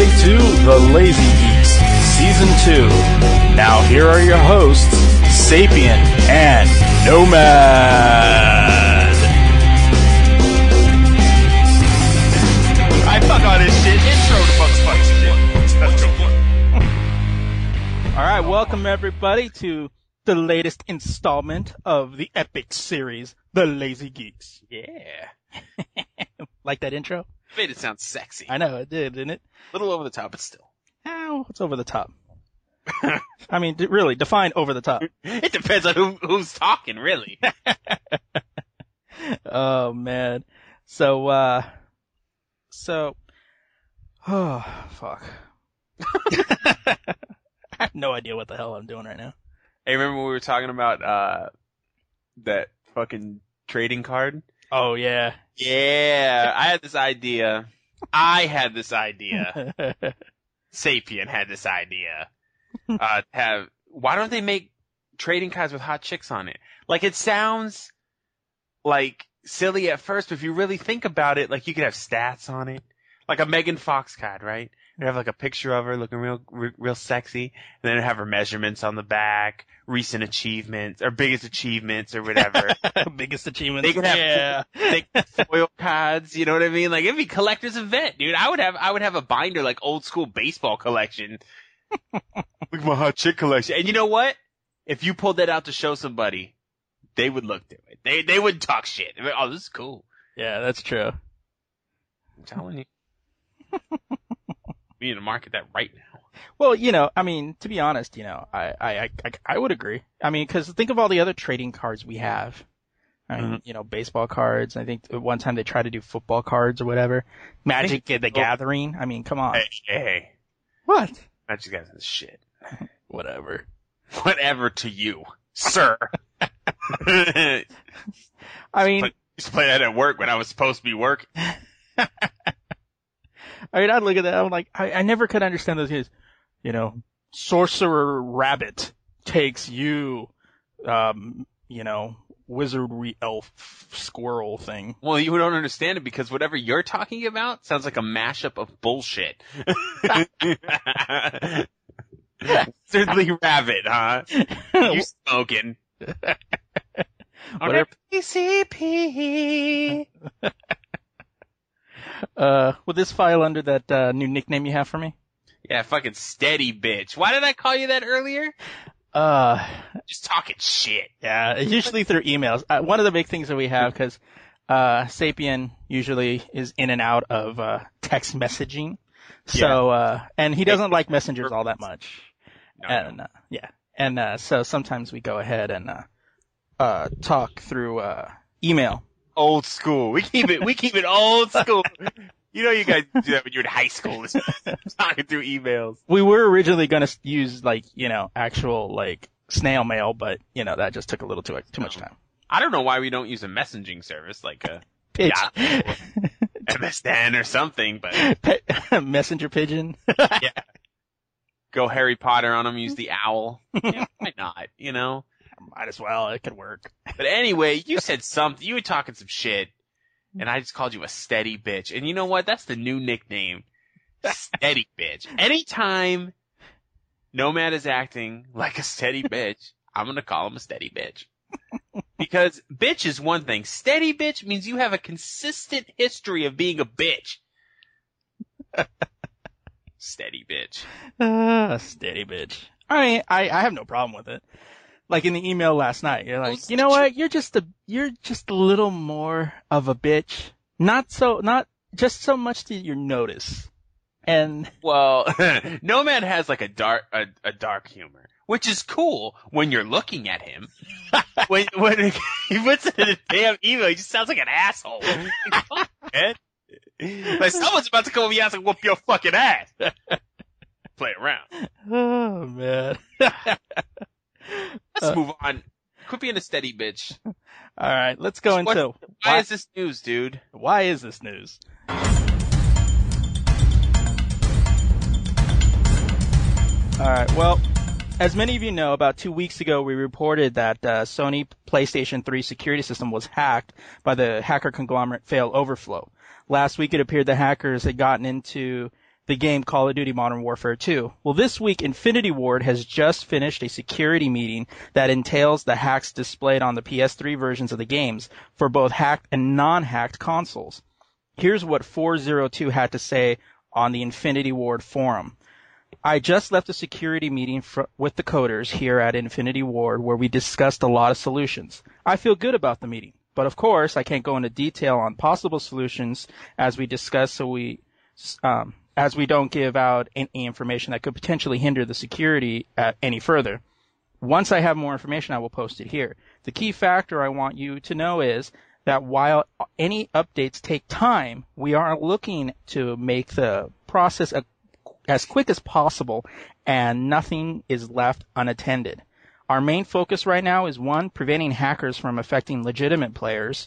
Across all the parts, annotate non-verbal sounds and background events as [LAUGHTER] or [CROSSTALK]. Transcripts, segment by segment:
Everybody, to The Lazy Geeks, Season 2. Now, here are your hosts, Sapien and Nomad. I fuck all this shit. Intro to Bugs Bunny shit. Let's go. All right, welcome everybody to the latest installment of the epic series, The Lazy Geeks. Yeah. [LAUGHS] Like that intro? Made it sound sexy. I know it did, didn't it? A little over the top, but still. Ow, what's over the top? [LAUGHS] I mean, really, define over the top. [LAUGHS] It depends on who, who's talking, really. [LAUGHS] Oh man. So, uh, so, [SIGHS] oh, fuck. I have no idea what the hell I'm doing right now. hey, remember when we were talking about, uh, that fucking trading card? Oh yeah. Yeah, I had this idea. I had this idea. [LAUGHS] Sapien had this idea. Uh, have, why don't they make trading cards with hot chicks on it? Like it sounds like silly at first, but if you really think about it, like you could have stats on it. Like a Megan Fox card, right? You have like a picture of her looking real, real sexy, and then have her measurements on the back, recent achievements, or biggest achievements, or whatever. [LAUGHS] Biggest achievement. They could have yeah. like foil cards, you know what I mean? Like it'd be collector's event, dude. I would have I would have a binder like old school baseball collection. [LAUGHS] Look at my hot chick collection. And you know what? If you pulled that out to show somebody, they would look to it. They they would talk shit. They'd like, oh, this is cool. yeah, that's true. I'm telling you. [LAUGHS] we need to market that right now. Well, you know, I mean, to be honest, you know, I, I, I, I would agree. I mean, cause think of all the other trading cards we have. I mean, mm-hmm. you know, baseball cards. I think one time they tried to do football cards or whatever. Magic the oh. Gathering. I mean, come on. Hey, hey. What? Magic guys is shit. [LAUGHS] Whatever. Whatever to you, sir. [LAUGHS] [LAUGHS] I mean, I used to play that at work when I was supposed to be working. I mean, I'd look at that. I'm like, I, I never could understand those guys. You know, sorcerer rabbit takes you, um, you know, wizardry elf squirrel thing. Well, you don't understand it because whatever you're talking about sounds like a mashup of bullshit. [LAUGHS] Thirdly rabbit, huh? [LAUGHS] You smoking. PCP. [LAUGHS] Uh, will this file under that uh, new nickname you have for me? Yeah, fucking steady bitch. Why did I call you that earlier? Uh, Just talking shit. yeah, usually through emails. Uh, one of the big things that we have, because uh, Sapien usually is in and out of uh, text messaging. So, uh, and he doesn't like messengers all that much. No, And, uh, yeah. And, uh, so sometimes we go ahead and, uh, uh, talk through, uh, email. Old school. We keep it, we keep it old school. You know you guys do that when you're in high school. is [LAUGHS] Talking through emails. We were originally going to use like, you know, actual like snail mail, but you know, that just took a little too, too much time. I don't know why we don't use a messaging service like a [LAUGHS] pitch. MSN or something, but [LAUGHS] Pe- messenger pigeon. yeah. go Harry Potter on them, use the owl. Yeah, why not? You know? Might as well. It could work. [LAUGHS] But anyway, you said something, you were talking some shit, and I just called you a steady bitch. And you know what? That's the new nickname. Steady [LAUGHS] bitch. Anytime Nomad is acting like a steady [LAUGHS] bitch, I'm gonna call him a steady bitch. Because bitch is one thing. Steady bitch means you have a consistent history of being a bitch. steady bitch. Uh, steady bitch. I mean, I, I have no problem with it. Like in the email last night, you're like, you know what? You're just a, you're just a little more of a bitch. Not so, not just so much that you notice. And Well, [LAUGHS] Nomad has like a dark, a, a dark humor, which is cool when you're looking at him. [LAUGHS] when, when [LAUGHS] he puts it in a damn email, he just sounds like an asshole. Like, fuck, man. Like someone's about to come over and whoop your fucking ass. Play around. [SIGHS] oh man. Let's Uh, move on. Quit being a steady bitch. [LAUGHS] All right, let's go What- into Why why, is this news, dude? why is this news? All right. Well, as many of you know, about two weeks ago we reported that uh, Sony PlayStation 3 security system was hacked by the hacker conglomerate Fail Overflow. Last week it appeared the hackers had gotten into the game Call of Duty Modern Warfare 2. Well, this week Infinity Ward has just finished a security meeting that entails the hacks displayed on the PS3 versions of the games for both hacked and non-hacked consoles. Here's what 402 had to say on the Infinity Ward forum. I just left a security meeting fr- with the coders here at Infinity Ward where we discussed a lot of solutions. I feel good about the meeting, but of course I can't go into detail on possible solutions as we discuss so we, um, as we don't give out any information that could potentially hinder the security uh, any further. Once I have more information, I will post it here. The key factor I want you to know is that while any updates take time, we are looking to make the process a, as quick as possible and nothing is left unattended. Our main focus right now is one, preventing hackers from affecting legitimate players,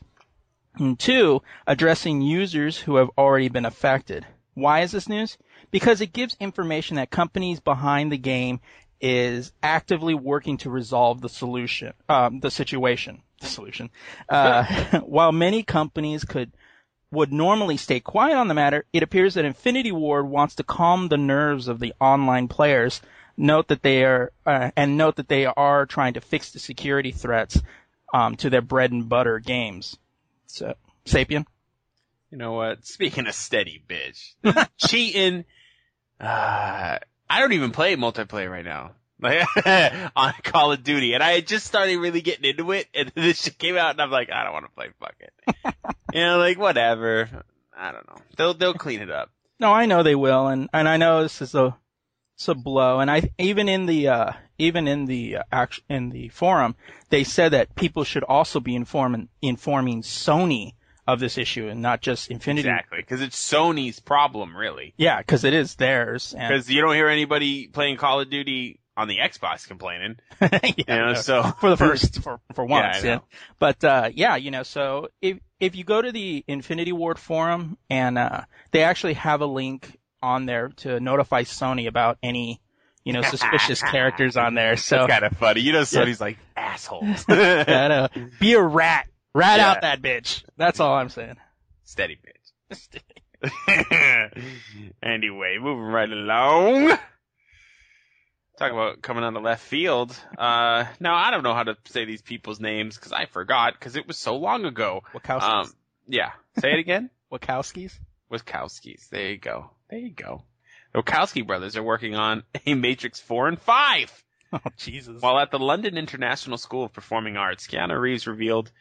and two, addressing users who have already been affected. Why is this news? Because it gives information that companies behind the game is actively working to resolve the solution, um, the situation, the solution. Uh, [LAUGHS] while many companies could would normally stay quiet on the matter, it appears that Infinity Ward wants to calm the nerves of the online players. Note that they are, uh, and note that they are trying to fix the security threats um, to their bread and butter games. So, Sapien. You know what? [LAUGHS] Speaking of steady bitch, [LAUGHS] cheating. Uh, I don't even play multiplayer right now. Like [LAUGHS] on Call of Duty, and I had just started really getting into it, and this shit came out, and I'm like, I don't want to play. Fuck it. you know, like whatever. I don't know. They'll they'll clean it up. No, I know they will, and and I know this is a it's a blow, and I even in the uh, even in the uh, act, in the forum they said that people should also be informing informing Sony of this issue and not just Infinity. Exactly, because it's Sony's problem, really. Yeah, because it is theirs. And, Because you don't hear anybody playing Call of Duty on the Xbox complaining. [LAUGHS] yeah, You know, no, so [LAUGHS] for the [LAUGHS] first for for once, I yeah. But uh, yeah, you know, so if if you go to the Infinity Ward forum and uh, they actually have a link on there to notify Sony about any you know suspicious characters on there. So kind of funny. You know, Sony's like assholes. gotta be a rat, rat Yeah. out that bitch. That's all I'm saying. Steady bitch. [LAUGHS] anyway, moving right along. Talk about coming on the left field. Uh, now I don't know how to say these people's names because I forgot because it was so long ago. Wachowskis. Um, yeah. Say it again. [LAUGHS] Wachowskis. Wachowskis. There you go. There you go. The Wachowski brothers are working on a Matrix 4 and 5. Oh Jesus. While at the London International School of Performing Arts, Keanu Reeves revealed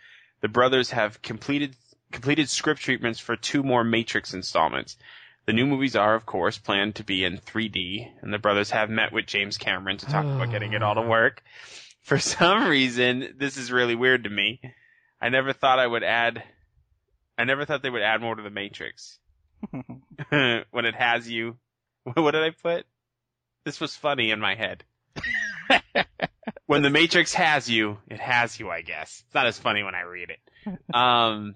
the brothers have completed completed script treatments for two more Matrix installments. The new movies are, of course, planned to be in 3D, and the brothers have met with James Cameron to talk about getting it all to ah. work. [LAUGHS] For some reason, this is really weird to me. I never thought I would add. I never thought they would add more to the Matrix. [LAUGHS] [LAUGHS] when it has you. What did I put? This was funny in my head. When the Matrix has you, it has you, I guess. It's not as funny when I read it. [LAUGHS] Um,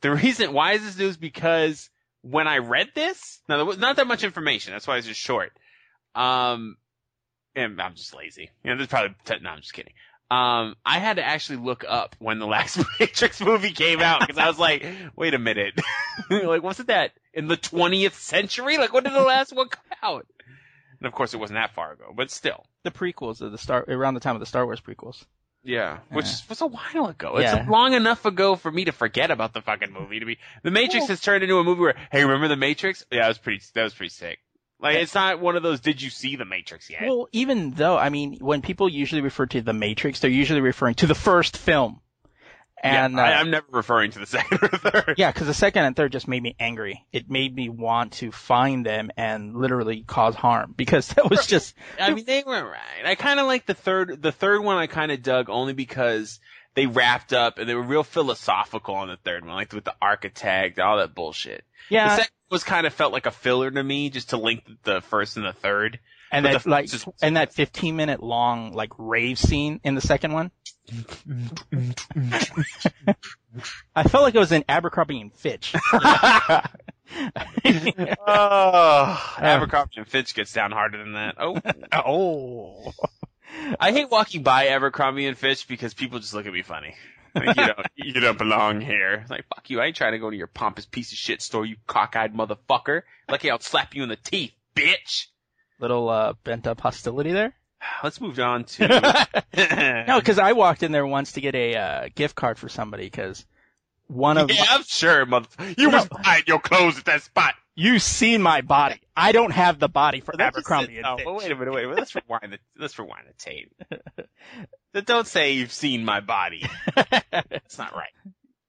The reason why is this news because when I read this, now there was not that much information. That's why it's just short. Um, and I'm just lazy. You know, there's probably no. I'm just kidding. Um, I had to actually look up when the [LAUGHS] last Matrix movie came out because I was like, wait a minute, [LAUGHS] like wasn't that in the 20th century? Like when did the last one come out? And of course, it wasn't that far ago, but still. The prequels of the Star around the time of the Star Wars prequels. Yeah, which Yeah. was a while ago. It's Yeah. long enough ago for me to forget about the fucking movie. To be the Matrix has turned into a movie where, hey, remember the Matrix? Yeah, that was pretty. That was pretty sick. Like it's not one of those. Did you see the Matrix yet? Well, even though I mean, when people usually refer to the Matrix, they're usually referring to the first film. And yeah, I, uh, I'm never referring to the [LAUGHS] second or third. Yeah, because the second and third just made me angry. It made me want to find them and literally cause harm because [LAUGHS] that was just I mean, they were right. I kind of like the third. The third one I kind of dug only because they wrapped up and they were real philosophical on the third one, like with the architect, all that bullshit. Yeah. The second was kind of felt like a filler to me, just to link the first and the third. And that like just- and that 15 minute long like rave scene in the second one. [LAUGHS] I felt like it was in Abercrombie and Fitch. [LAUGHS] Oh, Abercrombie and Fitch gets down harder than that. Oh, [LAUGHS] oh. I hate walking by Abercrombie and Fitch because people just look at me funny. Like, you don't, you don't belong here. Like, fuck you. I ain't trying to go to your pompous piece of shit store, you cockeyed motherfucker. Lucky I'll slap you in the teeth, bitch. Little uh bent up hostility there. [SIGHS] Let's move on to. [LAUGHS] No, because I [LAUGHS] walked in there once to get a uh, gift card for somebody because one of yeah, I'm sure, motherfucker. You No. was buying your clothes at that spot. you've seen my body. I don't have the body for just Abercrombie and oh, Fitch. wait a minute, wait a minute. Let's rewind the let's rewind the tape. Don't say you've seen my body. [LAUGHS] That's not right.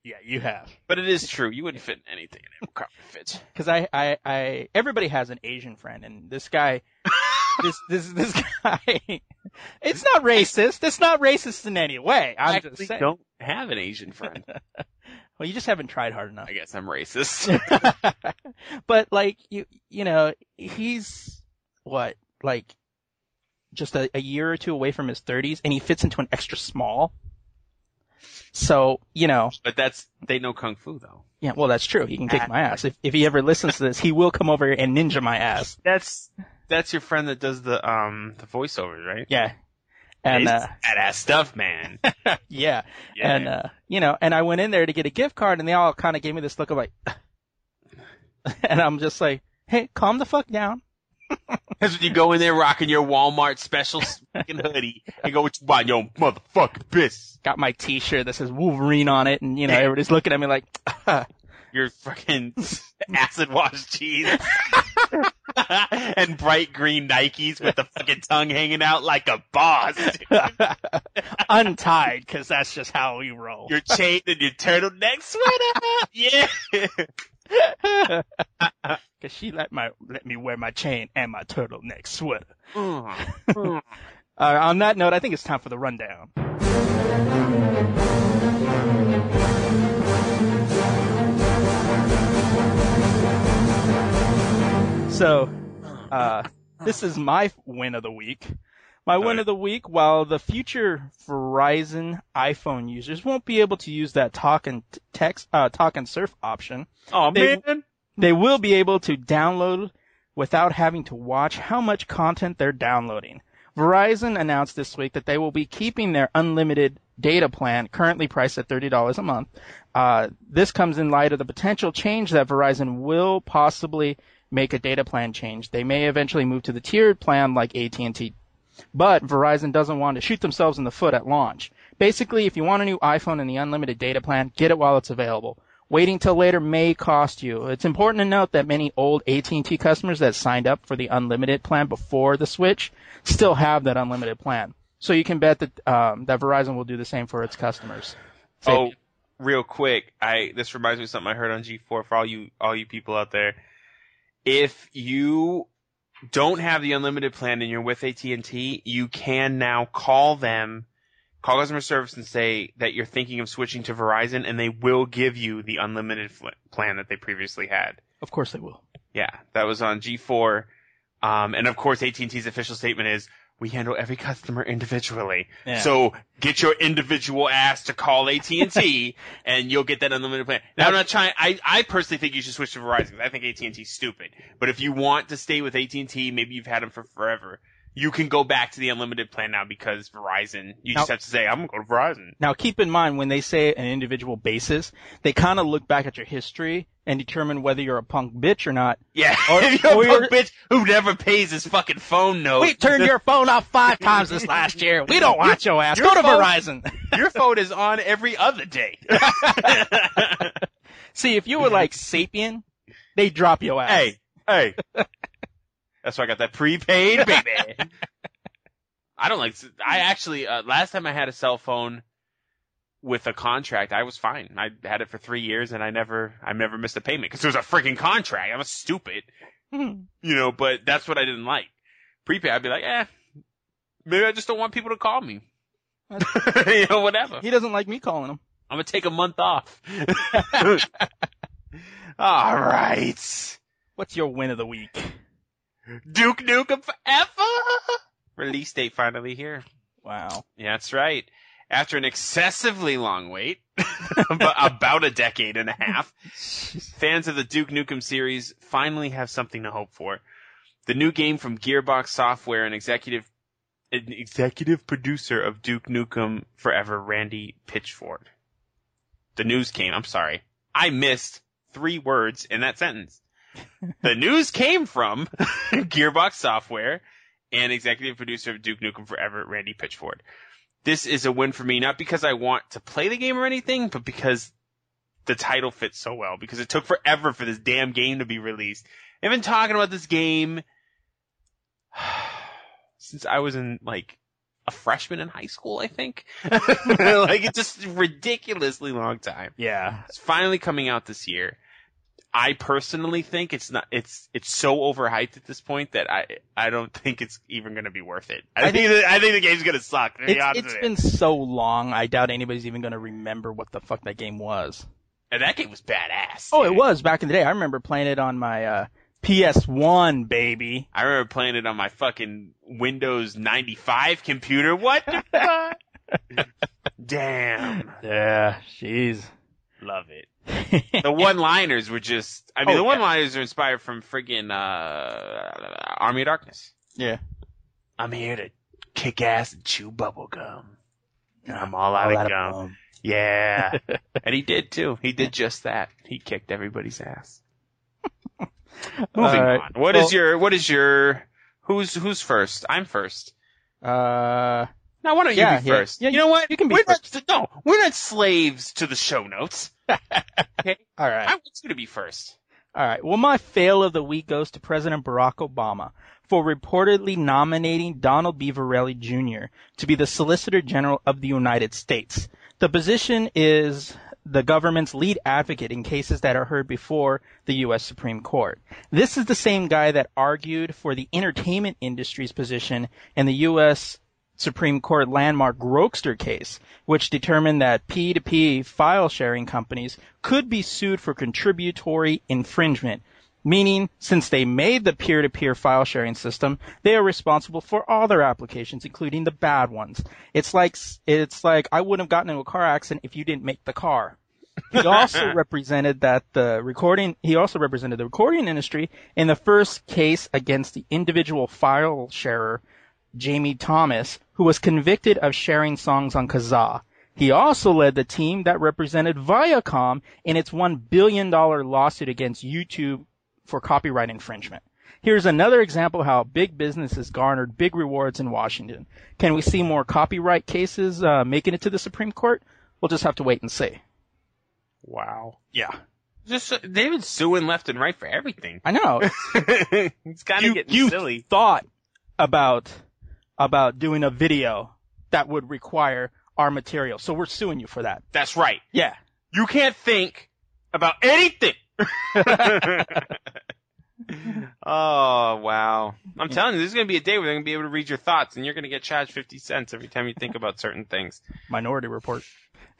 Yeah, you have. But it is true. You wouldn't fit in anything in Abercrombie and Fitch. [LAUGHS] Because I, I, I, everybody has an Asian friend, and this guy, [LAUGHS] this, this, this guy, [LAUGHS] it's not racist. It's not racist in any way. I'm I just actually saying. don't have an Asian friend. Well, you just haven't tried hard enough. I guess I'm racist. but like you, you know, he's what, like, just a, a year or two away from his 30s, and he fits into an extra small. So, you know, but that's they know kung fu though. yeah, well, that's true. He can kick my ass. If, if he ever listens to this, he will come over and ninja my ass. That's that's your friend that does the um the voiceovers, right? Yeah. And, uh, badass stuff, man. [LAUGHS] yeah. Yeah. And, uh, you know, and I went in there to get a gift card and they all kind of gave me this look of like, [LAUGHS] and I'm just like, hey, calm the fuck down. That's when you go in there rocking your Walmart special fucking hoodie and go, "What you buy, yo, motherfucking piss?" Got my t-shirt that says Wolverine on it and, you know, everybody's looking at me like, [LAUGHS] Your fucking acid wash jeans [LAUGHS] and bright green Nikes with the fucking tongue hanging out like a boss. [LAUGHS] untied because that's just how we roll. Your chain and your turtleneck sweater. Yeah. [LAUGHS] Cause she let my, let me wear my chain and my turtleneck sweater. [LAUGHS] Uh, on that note, I think it's time for the rundown. So, uh, this is my win of the week. My win Alright. of the week, while the future Verizon iPhone users won't be able to use that talk and text, uh, talk and surf option, Oh They- man. they will be able to download without having to watch how much content they're downloading. Verizon announced this week that they will be keeping their unlimited data plan, currently priced at $30 a month. Uh, this comes in light of the potential change that Verizon will possibly make a data plan change. They may eventually move to the tiered plan like AT&T but Verizon doesn't want to shoot themselves in the foot at launch. Basically, if you want a new iPhone and the unlimited data plan, get it while it's available. Waiting till later may cost you. It's important to note that many old AT&T customers that signed up for the unlimited plan before the switch still have that unlimited plan. So you can bet that um, that Verizon will do the same for its customers. Oh, real quick, I this reminds me of something I heard on G4 for all you all you people out there. If you don't have the unlimited plan and you're with AT&T, you can now call them, call customer service and say that you're thinking of switching to Verizon and they will give you the unlimited fl- plan that they previously had. Of course they will. Yeah, that was on G4. Um, and of course AT&T's official statement is, we handle every customer individually. Yeah. So get your individual ass to call AT&T [LAUGHS] and you'll get that unlimited plan. Now I'm not trying, I, I personally think you should switch to Verizon I think AT&T's stupid. But if you want to stay with AT&T, maybe you've had them for forever, you can go back to the unlimited plan now because Verizon, you just have to say, I'm gonna go to Verizon. Now keep in mind when they say an individual basis, they kind of look back at your history and determine whether you're a punk bitch or not. Yeah, Or- [LAUGHS] if you're or a you're- punk bitch who never pays his fucking phone note. We turned your phone off five [LAUGHS] times this last year. We don't want your ass. your Go to phone- Verizon. [LAUGHS] your phone is on every other day. See, if you were like Sapien, they drop your ass. hey, hey. That's why I got that prepaid, baby. [LAUGHS] I don't like. I actually uh, last time I had a cell phone with a contract, I was fine. I had it for three years, and I never, I never missed a payment because it was a freaking contract. I was stupid, [LAUGHS] you know. But that's what I didn't like. Prepaid, I'd be like, eh, maybe I just don't want people to call me. [LAUGHS] you know, whatever. He doesn't like me calling him. I'm gonna take a month off. All right. What's your win of the week? Duke Nukem Forever! Release date finally here. Wow. Yeah, that's right. After an excessively long wait, [LAUGHS] [LAUGHS] about about a decade and a half, fans of the Duke Nukem series finally have something to hope for. The new game from Gearbox Software and executive an executive producer of Duke Nukem Forever, Randy Pitchford. The news came. I'm sorry. I missed three words in that sentence. The news came from [LAUGHS] Gearbox Software and executive producer of Duke Nukem Forever, Randy Pitchford. This is a win for me, not because I want to play the game or anything, but because the title fits so well. Because it took forever for this damn game to be released. I've been talking about this game [SIGHS] since I was in like a freshman in high school, I think. [LAUGHS] like it's just a ridiculously long time. Yeah. It's finally coming out this year. I personally think it's not it's it's so overhyped at this point that I I don't [LAUGHS] think it's even going to be worth it. I, I think the, I think the game's going to suck. To It's, honest it's with been so long, I doubt anybody's even going to remember what the fuck that game was. and that game was badass. Oh, it was back in the day. I remember playing it on my uh, PS1, baby. I remember playing it on my fucking Windows 95 computer. What the [LAUGHS] fuck? Damn. Yeah, jeez. Love it. The [LAUGHS] one-liners were just, I mean, Oh, the one-liners are inspired from friggin', uh, Army of Darkness. yeah. I'm here to kick ass and chew bubble gum. And I'm all out of gum. Yeah. [LAUGHS] and he did too. He did just that. He kicked everybody's ass. [LAUGHS] Moving All right. on. What is Well- your, what is your, who's, who's first? I'm first. Uh, Now, why don't Yeah, you be yeah. first? Yeah, you know what? you can be we're first. Not, no, we're not slaves to the show notes. [LAUGHS] Okay? All right. I want you to be first. All right. Well, my fail of the week goes to President Barack Obama for reportedly nominating Donald B. Verrilli Jr. to be the Solicitor General of the United States. The position is the government's lead advocate in cases that are heard before the U.S. Supreme Court. This is the same guy that argued for the entertainment industry's position in the U.S. Supreme Court landmark Grokster case, which determined that P2P file sharing companies could be sued for contributory infringement, meaning since they made the peer-to-peer file sharing system, they are responsible for all their applications, including the bad ones. It's like it's like I wouldn't have gotten into a car accident if you didn't make the car. He also [LAUGHS] represented that the recording he also represented the recording industry in the first case against the individual file sharer Jammie Thomas, who was convicted of sharing songs on Kazaa. He also led the team that represented Viacom in its $1 billion lawsuit against YouTube for copyright infringement. Here's another example of how big business has garnered big rewards in Washington. Can we see more copyright cases uh, making it to the Supreme Court? We'll just have to wait and see. Wow. Yeah. Just, uh, they've been suing left and right for everything. I know. [LAUGHS] it's kind of getting you silly. thought about about doing a video that would require our material. So we're suing you for that. That's right. Yeah. You can't think about anything. [LAUGHS] oh wow! I'm telling you, this is gonna be a day where they're gonna be able to read your thoughts, and you're gonna get charged fifty cents every time you think about certain things. Minority Report.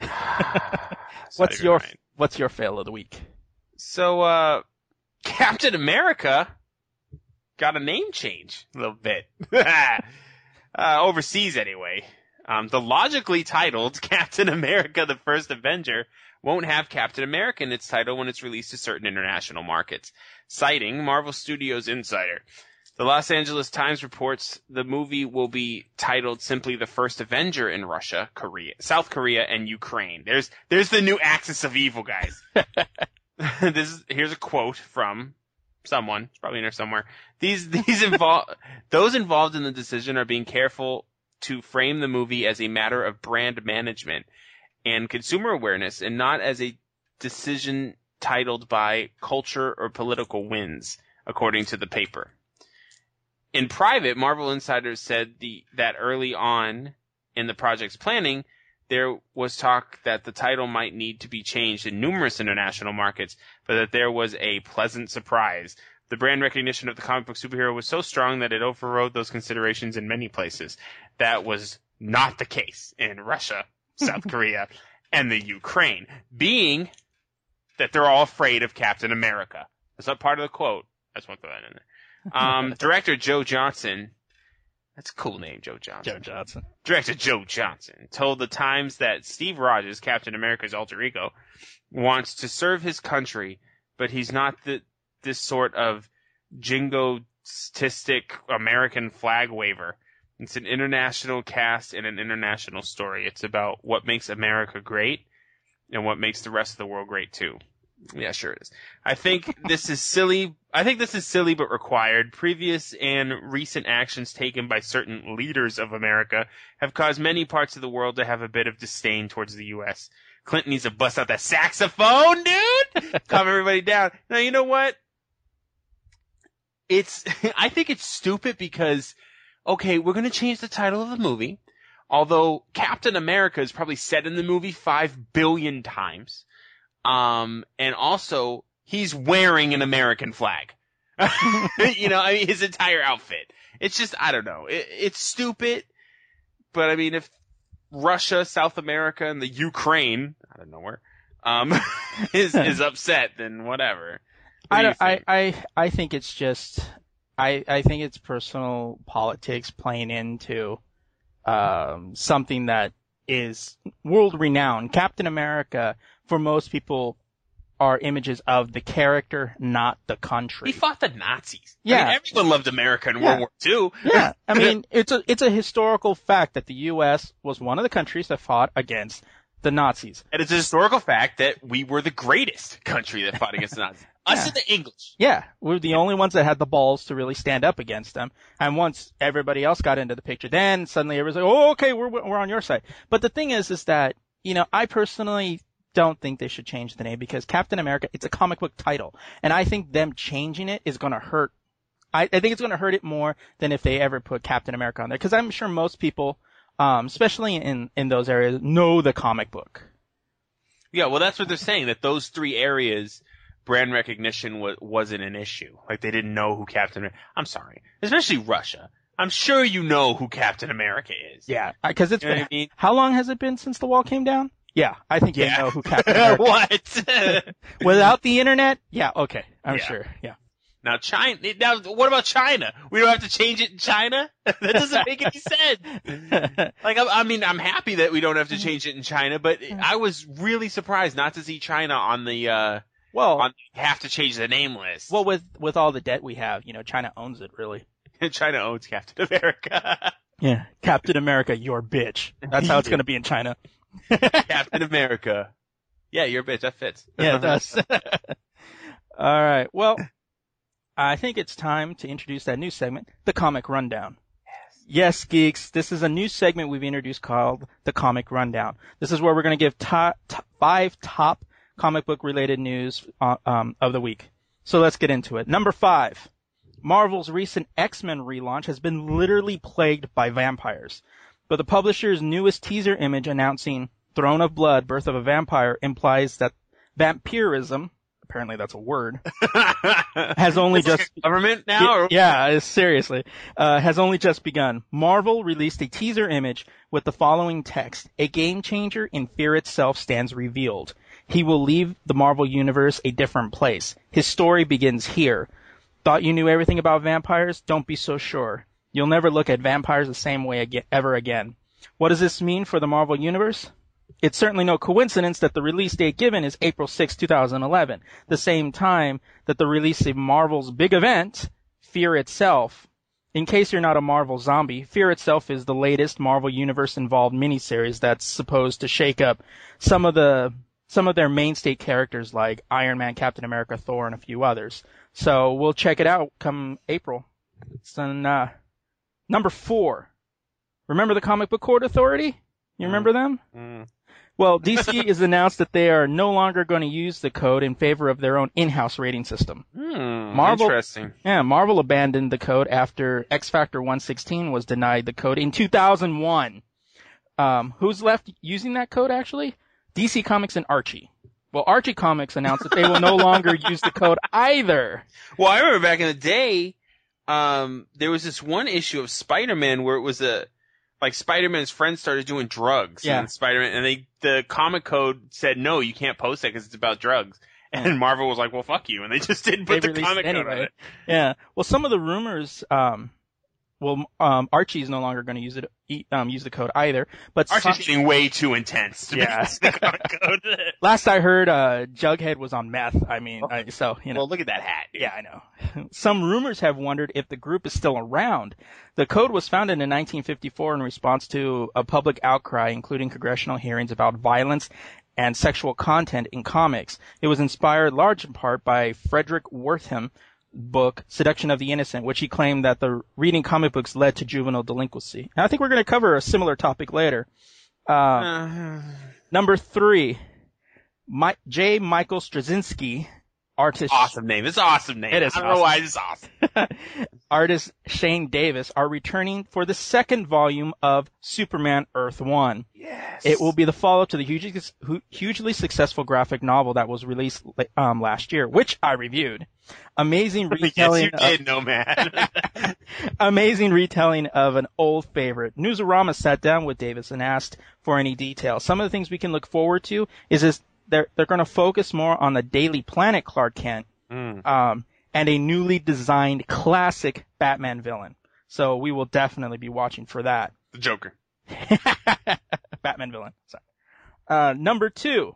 [SIGHS] [LAUGHS] What's your right. What's your fail of the week? So, uh, Captain America got a name change a little bit. [LAUGHS] uh, overseas anyway. Um, the logically titled [LAUGHS] Captain America: The First Avenger won't have Captain America in its title when it's released to certain international markets. Citing Marvel Studios Insider. The Los Angeles Times reports the movie will be titled simply The First Avenger in Russia, Korea, South Korea, and Ukraine. There's there's the new axis of evil, guys. [LAUGHS] [LAUGHS] this is here's a quote from someone, it's probably in there somewhere. These [LAUGHS] these involve those involved in the decision are being careful to frame the movie as a matter of brand management and consumer awareness and not as a decision titled by culture or political wins, according to the paper. In private, Marvel insiders said the that early on in the project's planning, there was talk that the title might need to be changed in numerous international markets, but that there was a pleasant surprise. The brand recognition of the comic book superhero was so strong that it overrode those considerations in many places. That was not the case in Russia, South [LAUGHS] Korea, and the Ukraine, being that they're all afraid of Captain America. That's not part of the quote. I just want to throw that in there. Um, [LAUGHS] director Joe Johnson, that's a cool name, Joe Johnson. Joe Johnson. Director Joe Johnson told the Times that Steve Rogers, Captain America's alter ego, wants to serve his country, but he's not the this sort of jingoistic American flag waver. It's an international cast and an international story. It's about what makes America great and what makes the rest of the world great too. Yeah, sure it is. I think [LAUGHS] this is silly. I think this is silly but required. Previous and recent actions taken by certain leaders of America have caused many parts of the world to have a bit of disdain towards the U.S. Clinton needs to bust out that saxophone, dude! [LAUGHS] Calm everybody down. Now, you know what? It's, [LAUGHS] I think it's stupid because, okay, we're gonna change the title of the movie. Although Captain America is probably said in the movie five billion times. Um, and also he's wearing an American flag. [LAUGHS] you know, I mean, his entire outfit. It's just, I don't know. It, it's stupid, but I mean, if Russia, South America, and the Ukraine, I don't know where, um, [LAUGHS] is, is [LAUGHS] upset, then whatever. What I, do I, think? I, I think it's just, I, I think it's personal politics playing into, um, something that is world renowned. Captain America, for most people, are images of the character, not the country. He fought the Nazis. I Yeah. mean, everyone loved America in Yeah. World War II. Yeah, [LAUGHS] I mean, it's a it's a historical fact that the U.S. was one of the countries that fought against the Nazis. And it's a historical fact that we were the greatest country that fought against the Nazis. [LAUGHS] Us Yeah. and the English. Yeah, we were the only ones that had the balls to really stand up against them. And once everybody else got into the picture, then suddenly everyone's like, "Oh, okay, we're we're on your side." But the thing is, is that you know, I personally don't think they should change the name because Captain America, it's a comic book title, and I think them changing it is going to hurt. I, I think it's going to hurt it more than if they ever put Captain America on there because I'm sure most people, um, especially in in those areas, know the comic book. Yeah, well, that's what they're saying. That those three areas, brand recognition was wasn't an issue. Like they didn't know who Captain. I'm sorry, especially Russia. I'm sure you know who Captain America is. Yeah, because it's You know been I mean? how long has it been since the wall came down? Yeah, I think they Yeah. know who Captain [LAUGHS] America. what? [LAUGHS] Without the internet, yeah, okay, I'm Yeah. sure. Yeah. now China. Now what about China? We don't have to change it in China. [LAUGHS] that doesn't make any sense. Like I, I mean, I'm happy that we don't have to change it in China, but I was really surprised not to see China on the uh well, on have to change the name list. well, with with all the debt we have, you know, China owns it really. China owns Captain America. Yeah, Captain America, your bitch. That's how it's gonna be in China. [LAUGHS] Captain America. Yeah, you're a bitch. That fits. Yeah, it [LAUGHS] does. [LAUGHS] all right. Well, I think it's time to introduce that new segment, the comic rundown. Yes, geeks. This is a new segment we've introduced called the Comic Rundown. This is where we're going to give top, top five top comic book related news uh, um, of the week. So let's get into it. Number five. Marvel's recent X-Men relaunch has been literally plagued by vampires. But the publisher's newest teaser image announcing Throne of Blood, Birth of a Vampire implies that vampirism, apparently that's a word, [LAUGHS] has only It's just government now. Or? yeah, seriously, uh, has only just begun. Marvel released a teaser image with the following text: "A game changer in fear itself stands revealed. He will leave the Marvel universe a different place. His story begins here. Thought you knew everything about vampires? Don't be so sure. You'll never look at vampires the same way ever again. What does this mean for the Marvel Universe? It's certainly no coincidence that the release date given is April 6, 2011, the same time that the release of Marvel's big event, Fear Itself. In case you're not a Marvel zombie, Fear Itself is the latest Marvel Universe involved miniseries that's supposed to shake up some of the some of their mainstay characters like Iron Man, Captain America, Thor, and a few others. So we'll check it out come April. It's on, uh, number four. Remember the Comic Book Code Authority? You remember them? Mm. Well, [LAUGHS] DC has announced that they are no longer going to use the code in favor of their own in-house rating system. Hmm, Marvel- Interesting. Yeah, Marvel abandoned the code after X Factor 116 was denied the code in 2001. Um, who's left using that code actually? DC Comics and Archie. Well, Archie Comics announced that they will no [LAUGHS] longer use the code either. Well, I remember back in the day, um, there was this one issue of Spider-Man where it was a, like Spider-Man's friends started doing drugs. Yeah. And Spider-Man, and they, the comic code said, no, you can't post that because it's about drugs. And Marvel was like, well, fuck you. And they just didn't put They the comic it code on it. Yeah. Well, some of the rumors, um, well, um, Archie's no longer going to use it, um, use the code either. But Archie's some- getting way too intense to Yeah. be the code. [LAUGHS] last I heard, uh, Jughead was on meth. I mean, I, so you know. well, look at that hat, dude. Yeah, I know. [LAUGHS] Some rumors have wondered if the group is still around. The code was founded in 1954 in response to a public outcry, including congressional hearings about violence and sexual content in comics. It was inspired large in part by Fredric Wertham book Seduction of the Innocent, which he claimed that the reading comic books led to juvenile delinquency. And I think we're going to cover a similar topic later. Uh, Uh, number three, Mi- J. Michael Straczynski, artist awesome name. It's an awesome name. It is I don't awesome. know why it's awesome. [LAUGHS] artist Shane Davis are returning for the second volume of Superman Earth One. Yes. It will be the follow-up to the hugely, hugely successful graphic novel that was released um, last year, which I reviewed. Amazing [LAUGHS] retelling. Yes, you of, did, Nomad. [LAUGHS] amazing retelling of an old favorite. Newsarama sat down with Davis and asked for any details. Some of the things we can look forward to is this, they're, they're going to focus more on the Daily Planet Clark Kent, Mm. um, and a newly designed classic Batman villain. So we will definitely be watching for that. The Joker. [LAUGHS] Batman villain. Sorry. Uh, number two.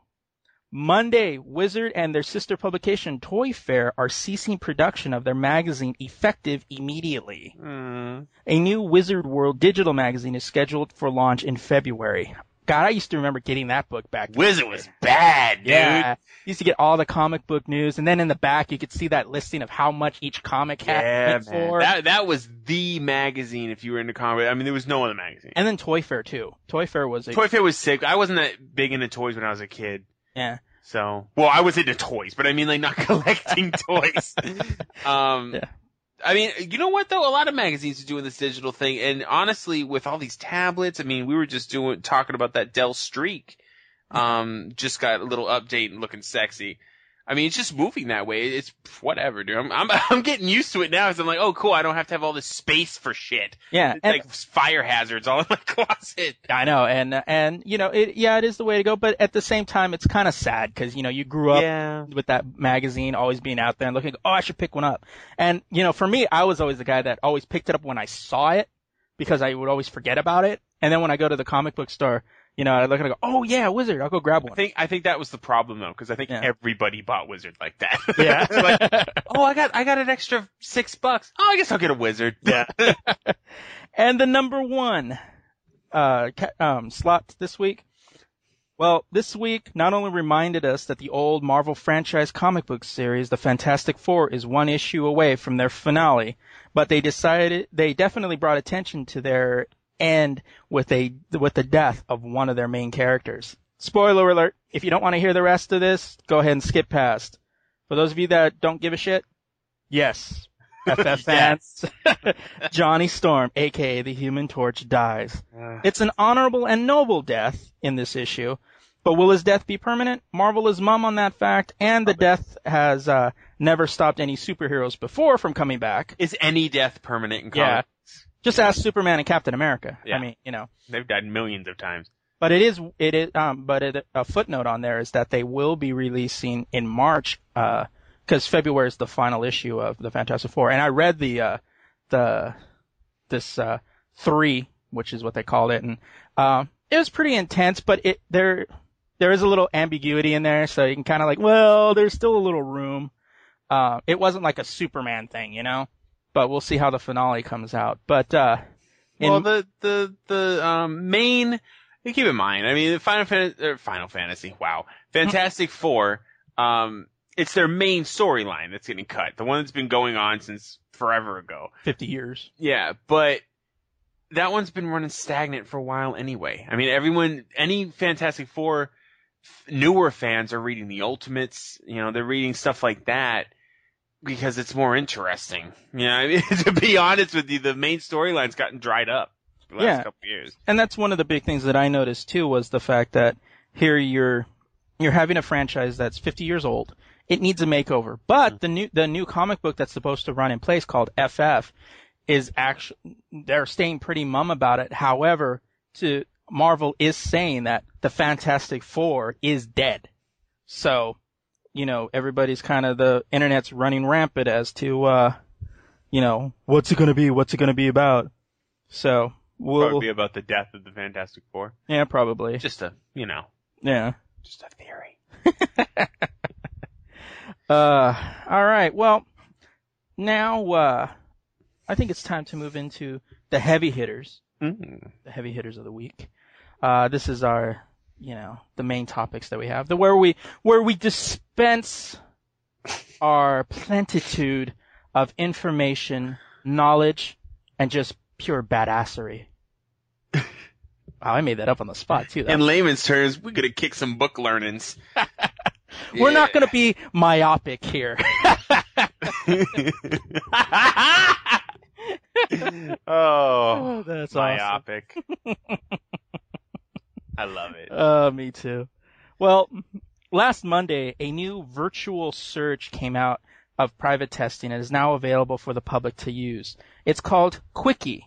Monday, Wizard and their sister publication ToyFare are ceasing production of their magazine effective immediately. Mm. A new Wizard World digital magazine is scheduled for launch in February. God, I used to remember getting that book back. then. Wizard was bad, dude. Yeah. used to get all the comic book news, and then in the back you could see that listing of how much each comic had Yeah, man. for. That that was the magazine if you were into comic. I mean, there was no other magazine. and then ToyFare too. ToyFare was a ToyFare was sick. I wasn't that big into toys when I was a kid. yeah. So, well, I was into toys, but I mean, like, not [LAUGHS] collecting toys. [LAUGHS] Um, Yeah. I mean, you know what though? A lot of magazines are doing this digital thing, and honestly, with all these tablets, I mean, we were just doing talking about that Dell Streak. Um, just got a little update and looking sexy. I mean, it's just moving that way. It's whatever, dude. I'm I'm, [LAUGHS] I'm getting used to it now. Cause I'm like, oh, cool. I don't have to have all this space for shit. Yeah, and- like fire hazards all [LAUGHS] in my closet. I know, and and you know, it yeah, it is the way to go. But at the same time, it's kind of sad because you know you grew up Yeah. with that magazine always being out there and looking. Oh, I should pick one up. And you know, for me, I was always the guy that always picked it up when I saw it because I would always forget about it. And then when I go to the comic book store, you know, I look and I go, oh yeah, Wizard, I'll go grab one. I think I think that was the problem though, because I think Yeah. everybody bought Wizard like that. [LAUGHS] Yeah. Like, oh, I got I got an extra six bucks. Oh, I guess I'll get a Wizard. [LAUGHS] Yeah. [LAUGHS] And the number one uh, um, slot this week. Well, this week not only reminded us that the old Marvel franchise comic book series, The Fantastic Four, is one issue away from their finale, but they decided they definitely brought attention to their end with a with the death of one of their main characters. Spoiler alert! If you don't want to hear the rest of this, go ahead and skip past. For those of you that don't give a shit, yes, [LAUGHS] FF fans, [LAUGHS] Johnny Storm, aka the Human Torch, dies. It's an honorable and noble death in this issue, but will his death be permanent? Marvel is mum on that fact, and the death has uh, never stopped any superheroes before from coming back. Is any death permanent in Yeah. Just ask Superman and Captain America. Yeah. I mean, you know. They've died millions of times. But it is, it is, um, but it, a footnote on there is that they will be releasing in March, uh, cause February is the final issue of the Fantastic Four. And I read the, uh, the, this uh, three, which is what they called it, and uh, it was pretty intense. But it there there is a little ambiguity in there, so you can kind of like, well, there's still a little room. Uh, it wasn't like a Superman thing, you know. But we'll see how the finale comes out. But uh, in- Well, the the the um, main. Keep in mind. I mean, Final Fantasy, or Final Fantasy. Wow, Fantastic Four. Um, it's their main storyline that's getting cut. The one that's been going on since forever ago. 50 years. Yeah, but that one's been running stagnant for a while anyway. I mean, everyone, any Fantastic Four f- newer fans are reading the Ultimates. You know, they're reading stuff like that because it's more interesting. You know, [LAUGHS] I mean, to be honest with you, the main storyline's gotten dried up the last Yeah. couple years. and that's one of the big things that I noticed too was the fact that here you're you're having a franchise that's 50 years old. It needs a makeover, but mm-hmm. the new the new comic book that's supposed to run in place called FF is actually they're staying pretty mum about it. However, to Marvel is saying that the Fantastic Four is dead. So, you know, everybody's kind of the internet's running rampant as to uh you know, what's it going to be? What's it going to be about? So, we'll Probably be about the death of the Fantastic Four. yeah, probably. Just a, you know, Yeah. just a theory. [LAUGHS] Uh, all right. Well, now uh, I think it's time to move into the heavy hitters, Mm. the heavy hitters of the week. Uh, this is our, you know, the main topics that we have, the where we where we dispense our plentitude of information, knowledge, and just pure badassery. [LAUGHS] wow, I made that up on the spot too. In layman's terms, we're gonna kick some book learnings. [LAUGHS] We're not going to be myopic here. [LAUGHS] Oh, oh, that's awesome. I love it. Uh, me too. Well, last Monday, a new virtual search came out of private testing and is now available for the public to use. It's called Qwiki.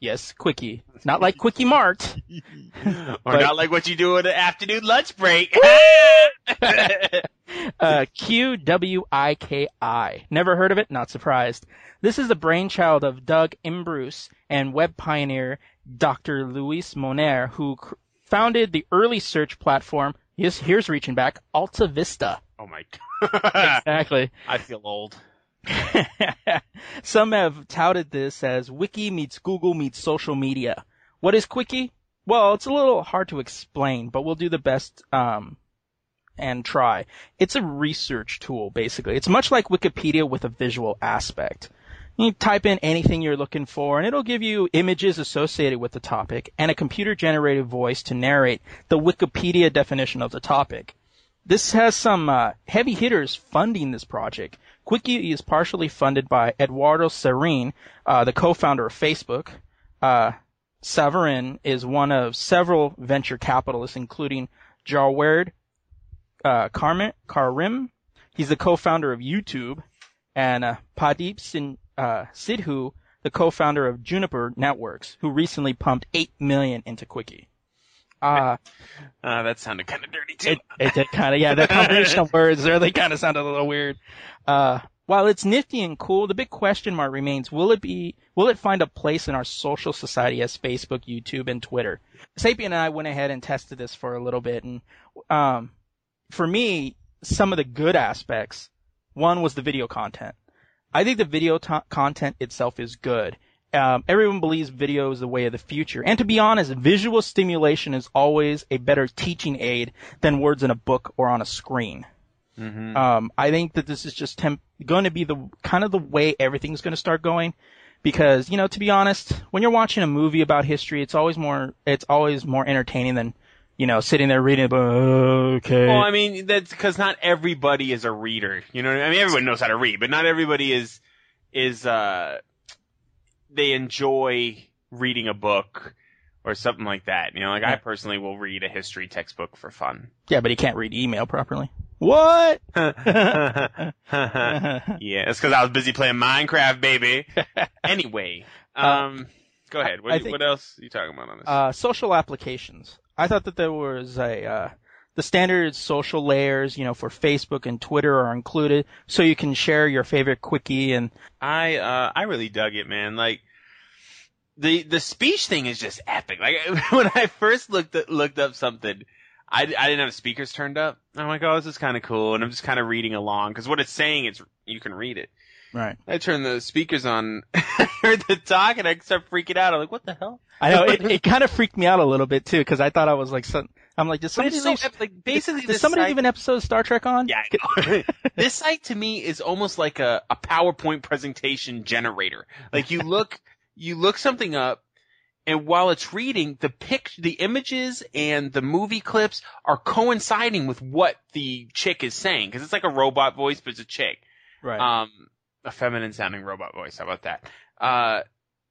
Yes, Qwiki. Not like Quickie Mart. [LAUGHS] or but- not like what you do at an afternoon lunch break. [LAUGHS] Uh, Q-W-I-K-I. Never heard of it? Not surprised. This is the brainchild of Doug Imbruce and web pioneer Dr. Louis Monier, who founded the early search platform. Yes, here's reaching back. Alta Vista. oh my god. [LAUGHS] Exactly. I feel old. [LAUGHS] Some have touted this as Wiki meets Google meets social media. What is Qwiki? Well, it's a little hard to explain, but we'll do the best um, and try. It's a research tool, basically. It's much like Wikipedia with a visual aspect. You type in anything you're looking for, and it'll give you images associated with the topic and a computer-generated voice to narrate the Wikipedia definition of the topic. This has some uh, heavy hitters funding this project. Qwiki is partially funded by Eduardo Saverin, uh, the co-founder of Facebook. Uh, Saverin is one of several venture capitalists, including Jawed uh, Karim. He's the co-founder of YouTube, and uh, Pradeep Sin- uh, Sindhu, the co-founder of Juniper Networks, who recently pumped eight million into Qwiki. Uh, Uh, that sounded kind of dirty too. it, it did kind of, yeah, the [LAUGHS] combination of words really kind of sounded a little weird. Uh, while it's nifty and cool, the big question mark remains, will it be, will it find a place in our social society as Facebook, YouTube, and Twitter? Sapien and I went ahead and tested this for a little bit, and, um, for me, some of the good aspects, one was the video content. I think the video to- content itself is good. Um, everyone believes video is the way of the future. And to be honest, visual stimulation is always a better teaching aid than words in a book or on a screen. Mhm. Um, I think that this is just temp- going to be the kind of the way everything's going to start going. Because, you know, to be honest, when you're watching a movie about history, it's always more, it's always more entertaining than, you know, sitting there reading about, okay. Well, I mean, that's because not everybody is a reader. You know, what I mean, everyone knows how to read, but not everybody is is uh they enjoy reading a book or something like that. You know, like I personally will read a history textbook for fun. yeah, but he can't read email properly. What? [LAUGHS] [LAUGHS] yeah, it's because I was busy playing Minecraft, baby. [LAUGHS] anyway, um, go ahead. What, think- what else are you talking about on this? Uh, social applications. I thought that there was a, uh, the standard social layers, you know, for Facebook and Twitter are included, so you can share your favorite Qwiki and I uh I really dug it, man. Like the the speech thing is just epic. Like [LAUGHS] when I first looked at, looked up something, I, I didn't have speakers turned up. I'm like, oh, this is kind of cool, and I'm just kind of reading along because what it's saying is you can read it. Right. I turned the speakers on, [LAUGHS] I heard the talk, and I started freaking out. I'm like, what the hell? I know it, [LAUGHS] it kind of freaked me out a little bit too because I thought I was like, some, I'm like, But somebody so leave. Like basically, did this somebody site- leave an episode of Star Trek on? Yeah, [LAUGHS] this site to me is almost like a, a PowerPoint presentation generator. Like you look, you look something up, and while it's reading, the pic, the images and the movie clips are coinciding with what the chick is saying. Cause it's like a robot voice, but it's a chick. Right. Um, a feminine sounding robot voice. How about that? Uh,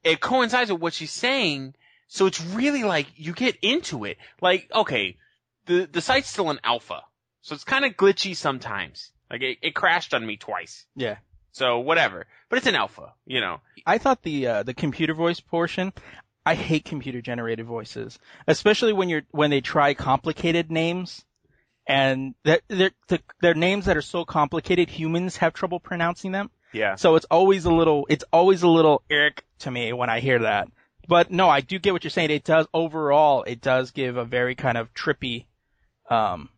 it coincides with what she's saying. So it's really like you get into it. Like, okay, the, the site's still in alpha. So it's kind of glitchy sometimes. Like it, it crashed on me twice. yeah. So whatever. But it's an alpha, you know. I thought the uh, the computer voice portion. I hate computer generated voices, especially when you're when they try complicated names, and they're, they're they're names that are so complicated humans have trouble pronouncing them. Yeah. So it's always a little it's always a little irk to me when I hear that. But no, I do get what you're saying. It does overall it does give a very kind of trippy. Um,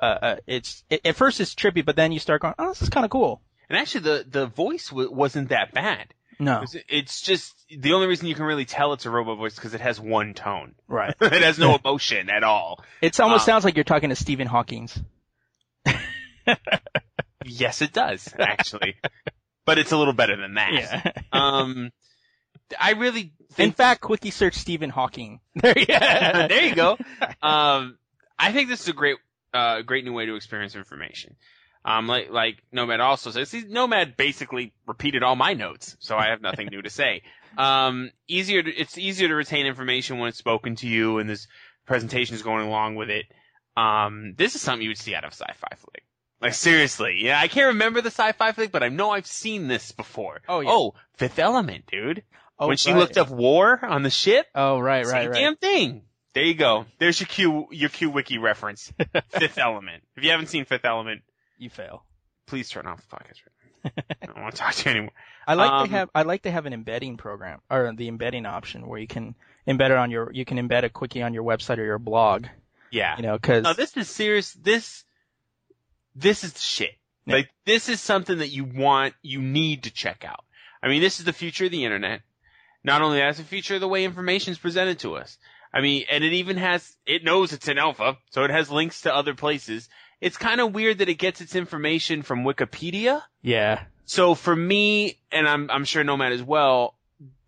uh, uh it's it, at first it's trippy, but then you start going, oh, this is kind of cool. And actually the, the voice w- wasn't that bad. No, it- It's just, the only reason you can really tell it's a robot voice because it has one tone. right. [LAUGHS] it has no [LAUGHS] emotion at all. It almost Um, sounds like you're talking to Stephen Hawking's. [LAUGHS] Yes, it does, actually. But it's a little better than that. Yeah. [LAUGHS] Um, I really In fact, Qwiki search Stephen Hawking. [LAUGHS] There you, [LAUGHS] there you go. Um, I think this is a great, uh, great new way to experience information. Um, like, like Nomad also says, see, Nomad basically repeated all my notes, so I have nothing new to say. Um, easier to, it's easier to retain information when it's spoken to you and this presentation is going along with it. Um, this is something you would see out of sci-fi flick. Like seriously, yeah, I can't remember the sci-fi flick, but I know I've seen this before. Oh, yeah. Oh, Fifth Element, dude. Oh, when she right. looked up war on the ship, Oh, right, right, same right. damn thing. There you go. There's your Q your Q wiki reference. [LAUGHS] Fifth Element. If you haven't seen Fifth Element, You fail. please turn off the podcast. Right now. I don't want to talk to you anymore. [LAUGHS] I like Um, to have I like to have an embedding program or the embedding option where you can embed it on your you can embed a Qwiki on your website or your blog. Yeah. You know, because No, this is serious. This this is the shit. Like this is something that you want, you need to check out. I mean, this is the future of the internet. Not only that, it's the future of the way information is presented to us. I mean, and it even has, it knows it's in alpha, so it has links to other places. It's kind of weird that it gets its information from Wikipedia. yeah, So for me, and I'm, I'm sure Nomad as well,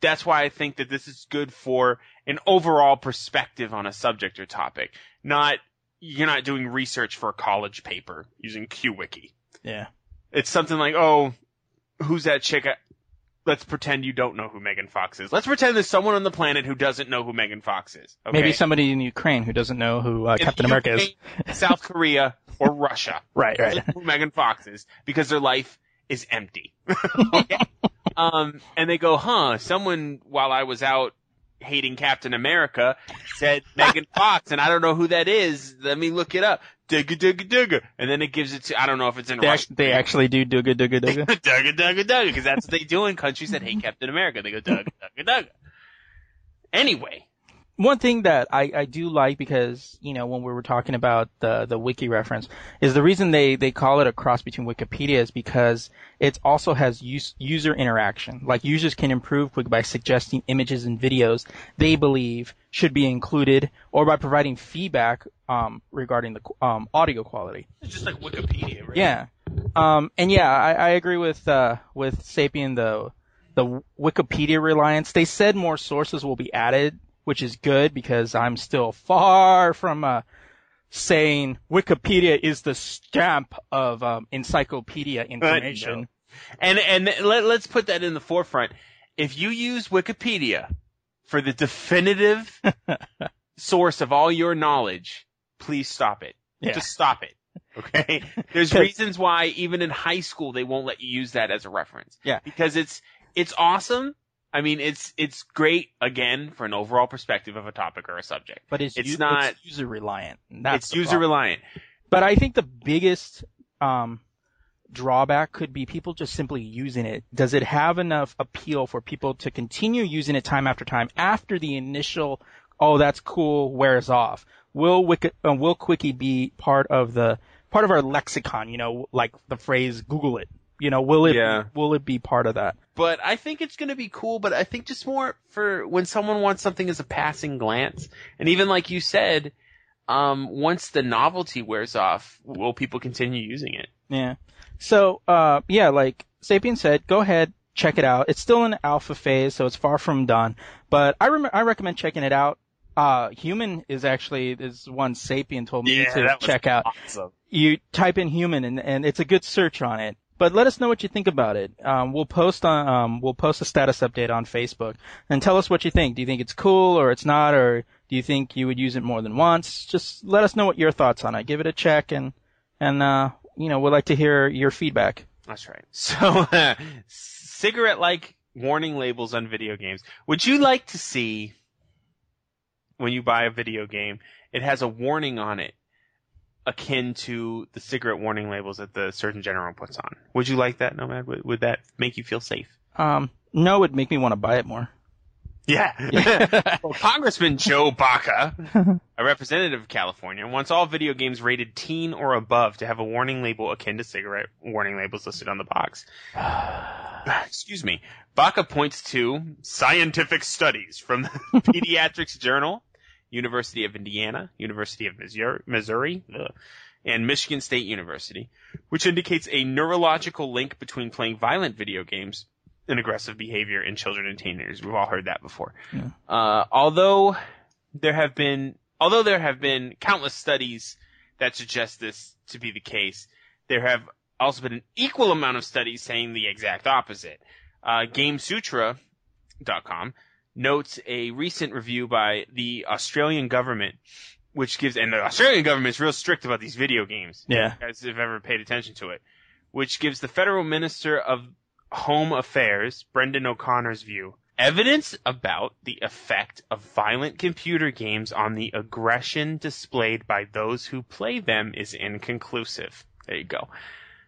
that's why I think that this is good for an overall perspective on a subject or topic. Not, you're not doing research for a college paper using QWiki. yeah. It's something like, oh, who's that chick? I- Let's pretend you don't know who Megan Fox is. Let's pretend there's someone on the planet who doesn't know who Megan Fox is. Okay? Maybe somebody in Ukraine who doesn't know who uh, Captain the America is. South Korea, or Russia. [LAUGHS] Right, right. who Megan Fox is because their life is empty. [LAUGHS] okay? [LAUGHS] Um, and they go, huh, someone while I was out hating Captain America said [LAUGHS] Megan Fox and I don't know who that is. Let me look it up. Digga digga digga. And then it gives it to, I don't know if it's in They, Russian. they actually do dugga dugga dugga. [LAUGHS] Dugga dugga dugga, because that's what they do in countries that hate Captain America. They go dugga [LAUGHS] dugga dugga. Anyway, One thing that I, I do like because, you know, when we were talking about the, the wiki reference is the reason they, they call it a cross between Wikipedia is because it also has use, user interaction. Like users can improve quick by suggesting images and videos they believe should be included or by providing feedback, um, regarding the, um, audio quality. it's just like Wikipedia, right? Yeah. Um, and yeah, I, I agree with, uh, with Sapien, the, the Wikipedia reliance. They said more sources will be added, which is good because I'm still far from, uh, saying Wikipedia is the stamp of, um, encyclopedia information. And and let, let's put that in the forefront. If you use Wikipedia for the definitive [LAUGHS] source of all your knowledge, please stop it. Yeah. Just stop it. Okay? [LAUGHS] There's reasons why even in high school they won't let you use that as a reference. Yeah. Because it's it's awesome. I mean, it's it's great again for an overall perspective of a topic or a subject. But it's, It's u- not- user reliant. That's it's user problem. reliant. But I think the biggest, um, drawback could be people just simply using it. Does it have enough appeal for people to continue using it time after time after the initial, oh, that's cool, wears off? Will Wiki, uh, will Qwiki be part of the, part of our lexicon, you know, like the phrase Google it? You know, will it, Yeah. will it be part of that? But I think it's going to be cool, but I think just more for when someone wants something as a passing glance. And even like you said, um, once the novelty wears off, will people continue using it? Yeah. So, uh, yeah, like Sapien said, go ahead, check it out. It's still in alpha phase, so it's far from done. But I rem- I recommend checking it out. Uh, human is actually is one Sapien told me to check out. Awesome. You type in human and, and it's a good search on it. But let us know what you think about it. Um, we'll post on um, we'll post a status update on Facebook and tell us what you think. Do you think it's cool or it's not, or do you think you would use it more than once? Just let us know what your thoughts on it. Give it a check and and uh, you know we'd like to hear your feedback. That's right. [LAUGHS] So, [LAUGHS] cigarette-like warning labels on video games. Would you like to see when you buy a video game, it has a warning on it akin to the cigarette warning labels that the Surgeon General puts on? Would you like that, Nomad? Would, would that make you feel safe? Um, no, it would make me want to buy it more. Yeah. [LAUGHS] well, Congressman Joe Baca, a representative of California, wants all video games rated teen or above to have a warning label akin to cigarette warning labels listed on the box. [SIGHS] Excuse me. Baca points to scientific studies from the [LAUGHS] Pediatrics Journal, University of Indiana, University of Missouri, Missouri and Michigan State University, which indicates a neurological link between playing violent video games and aggressive behavior in children and teenagers. We've all heard that before. Uh, although there have been, although there have been countless studies that suggest this to be the case, there have also been an equal amount of studies saying the exact opposite. Uh, Gamasutra.com notes a recent review by the Australian government, which gives, and the Australian government is real strict about these video games. Yeah. Guys have ever paid attention to it, which gives the federal minister of Home Affairs, Brendan O'Connor's view. Evidence about the effect of violent computer games on the aggression displayed by those who play them is inconclusive. There you go.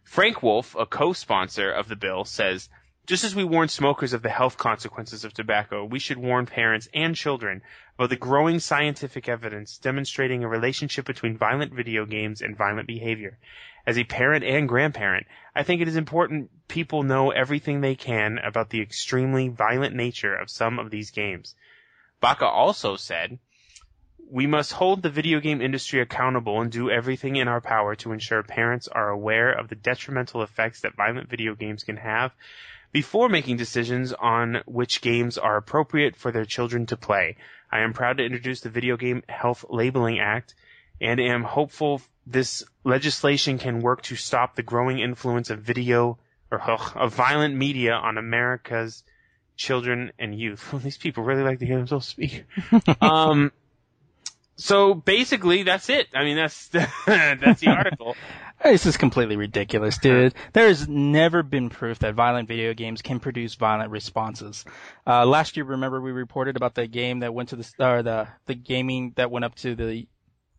Frank Wolf, a co-sponsor of the bill, says, just as we warn smokers of the health consequences of tobacco, we should warn parents and children about the growing scientific evidence demonstrating a relationship between violent video games and violent behavior. As a parent and grandparent, I think it is important people know everything they can about the extremely violent nature of some of these games. Baca also said, we must hold the video game industry accountable and do everything in our power to ensure parents are aware of the detrimental effects that violent video games can have before making decisions on which games are appropriate for their children to play. I am proud to introduce the Video Game Health Labeling Act and am hopeful this legislation can work to stop the growing influence of video or [LAUGHS] ugh, of violent media on America's children and youth. [LAUGHS] These people really like to hear themselves speak. [LAUGHS] um, so basically, that's it. I mean, that's that's the article. This is completely ridiculous, dude. There has never been proof that violent video games can produce violent responses. Uh, last year, remember we reported about the game that went to the or the the gaming that went up to the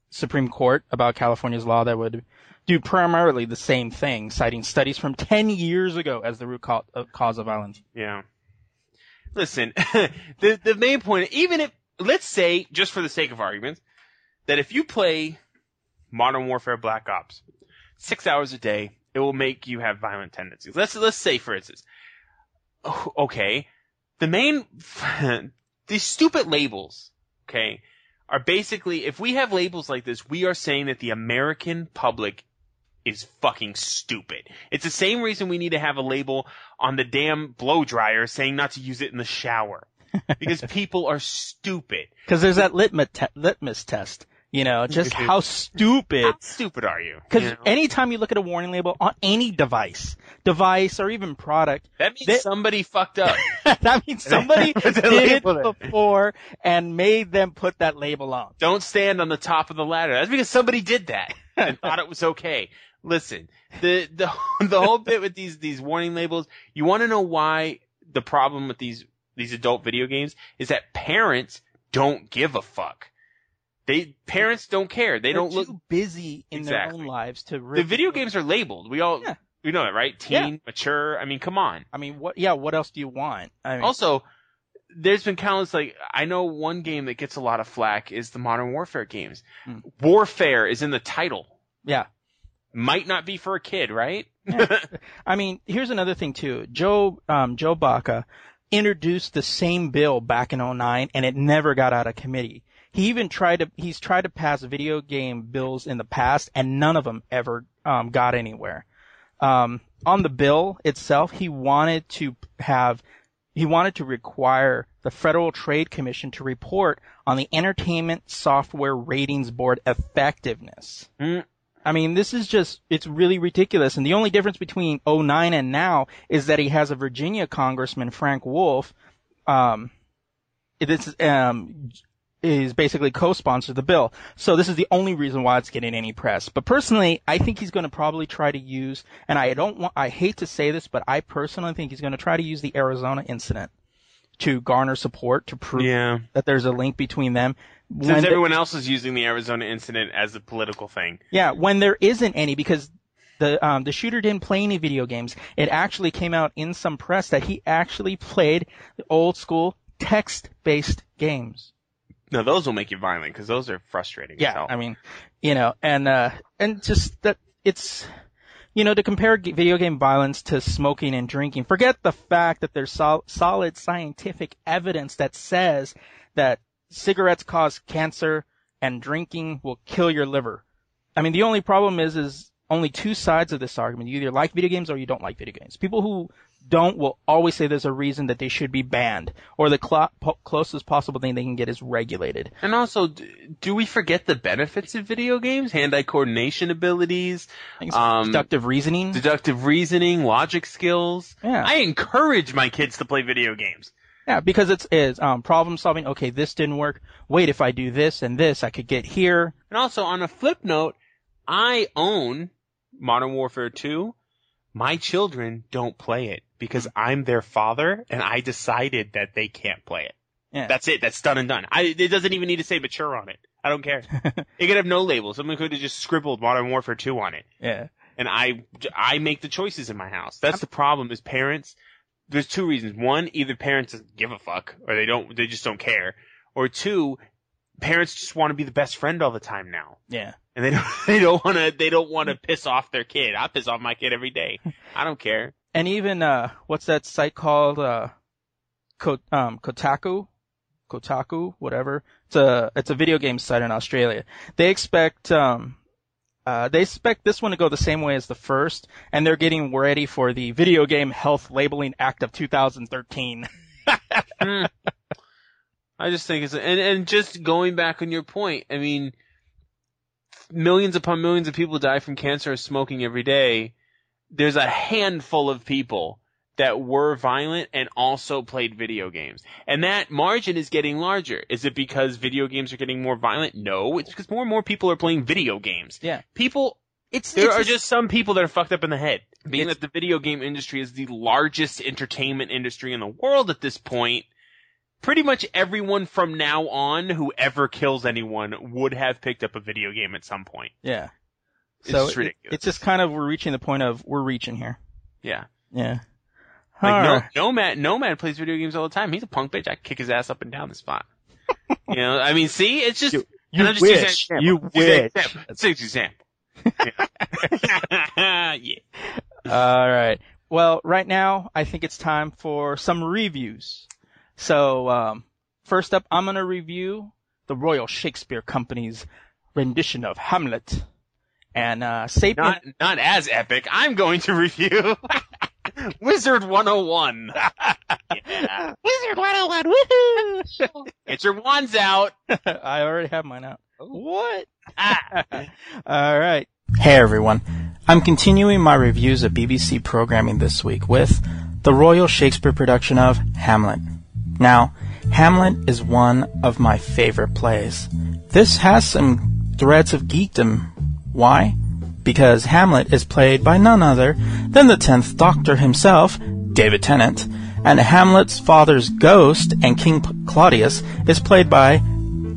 Supreme Court about California's law that would do primarily the same thing, citing studies from 10 years ago as the root uh, cause of violence. Yeah. Listen, [LAUGHS] the the main point, even if let's say, just for the sake of argument, that if you play Modern Warfare Black Ops six hours a day, it will make you have violent tendencies. Let's let's say, for instance, oh, [SIGHS] okay, the main [LAUGHS] these stupid labels, okay, are basically if we have labels like this, we are saying that the American public is fucking stupid. It's the same reason we need to have a label on the damn blow dryer saying not to use it in the shower. [LAUGHS] Because people are stupid. Cause there's that litmus, te- litmus test, you know, [LAUGHS] just how stupid How stupid are you? Because You know? anytime you look at a warning label on any device, device or even product, that means they- somebody fucked up. [LAUGHS] that means somebody [LAUGHS] did it before and made them put that label on. Don't stand on the top of the ladder. That's because somebody did that and thought it was okay. Listen, the the the whole bit with these these warning labels. You want to know why the problem with these these adult video games is that parents don't give a fuck. They parents don't care. They They're don't look. too busy in their own lives to. The Really video games are labeled. We all Yeah. We know it, right? Teen, mature. I mean, come on. I mean, what? Yeah, what else do you want? I mean, Also, there's been countless like I know one game that gets a lot of flack is the Modern Warfare games. Hmm. Warfare is in the title. yeah. Might not be for a kid, right? [LAUGHS] I mean, here's another thing too. Joe um, Joe Baca introduced the same bill back in 09 and it never got out of committee. He even tried to he's tried to pass video game bills in the past and none of them ever um, got anywhere. Um, on the bill itself, he wanted to have he wanted to require the Federal Trade Commission to report on the Entertainment Software Ratings Board effectiveness. Mm. I mean, this is just, it's really ridiculous. And the only difference between 09 and now is that he has a Virginia congressman, Frank Wolf, um, this, um, is basically co-sponsored the bill. So this is the only reason why it's getting any press. But personally, I think he's going to probably try to use, and I don't want, I hate to say this, but I personally think he's going to try to use the Arizona incident to garner support to prove Yeah. that there's a link between them. Since When the- everyone else is using the Arizona incident as a political thing. Yeah, when there isn't any because the um, the shooter didn't play any video games. It actually came out in some press that he actually played the old school text based games. No, those will make you violent because those are frustrating. Yeah. I mean, you know, and uh, and just that it's. You know, to compare video game violence to smoking and drinking, forget the fact that there's sol- solid scientific evidence that says that cigarettes cause cancer and drinking will kill your liver. I mean, the only problem is, is only two sides of this argument. You either like video games or you don't like video games. People who don't will always say there's a reason that they should be banned, or the cl- po- closest possible thing they can get is regulated. And also, d- do we forget the benefits of video games? Hand-eye coordination abilities, I think it's Um, deductive reasoning. deductive reasoning, logic skills. Yeah. I encourage my kids to play video games. Yeah, because it's is um, problem solving. Okay, this didn't work. Wait, if I do this and this, I could get here. And also, on a flip note, I own Modern Warfare 2. My children don't play it because mm-hmm. I'm their father and I decided that they can't play it. Yeah. That's it. That's done and done. I, it doesn't even need to say mature on it. I don't care. [LAUGHS] it could have no label. Someone could have just scribbled Modern Warfare 2 on it. yeah. and I I make the choices in my house. That's the problem is parents. There's two reasons. One, either parents give a fuck or they don't they just don't care. Or two, parents just want to be the best friend all the time now. Yeah. And they don't [LAUGHS] they don't want to they don't want to piss off their kid. I piss off my kid every day. I don't care. And even uh, what's that site called? Uh, Ko- um, Kotaku, Kotaku, whatever. It's a it's a video game site in Australia. They expect um, uh, they expect this one to go the same way as the first, and they're getting ready for the Video Game Health Labeling Act of 2013. [LAUGHS] [LAUGHS] I just think it's and and just going back on your point. I mean, millions upon millions of people die from cancer or smoking every day. There's a handful of people that were violent and also played video games, and that margin is getting larger. Is it because video games are getting more violent? No, it's because more and more people are playing video games. Yeah. People It's there it's are just some people that are fucked up in the head. Being that the video game industry is the largest entertainment industry in the world at this point, pretty much everyone from now on who ever kills anyone would have picked up a video game at some point. yeah. It's So just it- ridiculous. it's just kind of we're reaching the point of we're reaching here. Yeah. Yeah. Like no, Alright. Nomad, Nomad plays video games all the time. He's a punk bitch. I kick his ass up and down the spot. you know, I mean, see, it's just You and I'm just using wish. an example. You Just an wish. example. It's an example. Yeah. [LAUGHS] yeah. All right. Well, right now I think it's time for some reviews. So, um, first up, I'm gonna review the Royal Shakespeare Company's rendition of Hamlet. And uh, Sapien, Not not as epic. I'm going to review [LAUGHS] Wizard 101. yeah. [LAUGHS] Wizard 101, woohoo! [LAUGHS] Get your wands out. I already have mine out. What? Ah. All right. Hey everyone. I'm continuing my reviews of BBC programming this week with the Royal Shakespeare production of Hamlet. Now, Hamlet is one of my favorite plays. This has some threads of geekdom. Why? Because Hamlet is played by none other than the 10th Doctor himself, David Tennant, and Hamlet's father's ghost and King Claudius is played by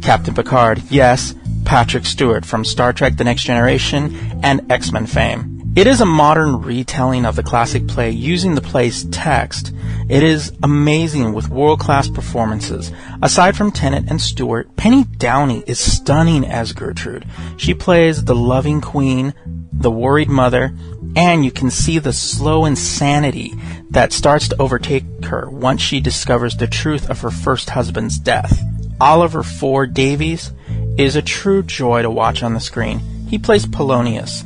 Captain Picard, yes, Patrick Stewart from Star Trek The Next Generation and X-Men fame. It is a modern retelling of the classic play using the play's text. It is amazing with world class performances. Aside from Tennant and Stewart, Penny Downie is stunning as Gertrude. She plays the loving queen, the worried mother, and you can see the slow insanity that starts to overtake her once she discovers the truth of her first husband's death. Oliver Ford Davies is a true joy to watch on the screen. He plays Polonius,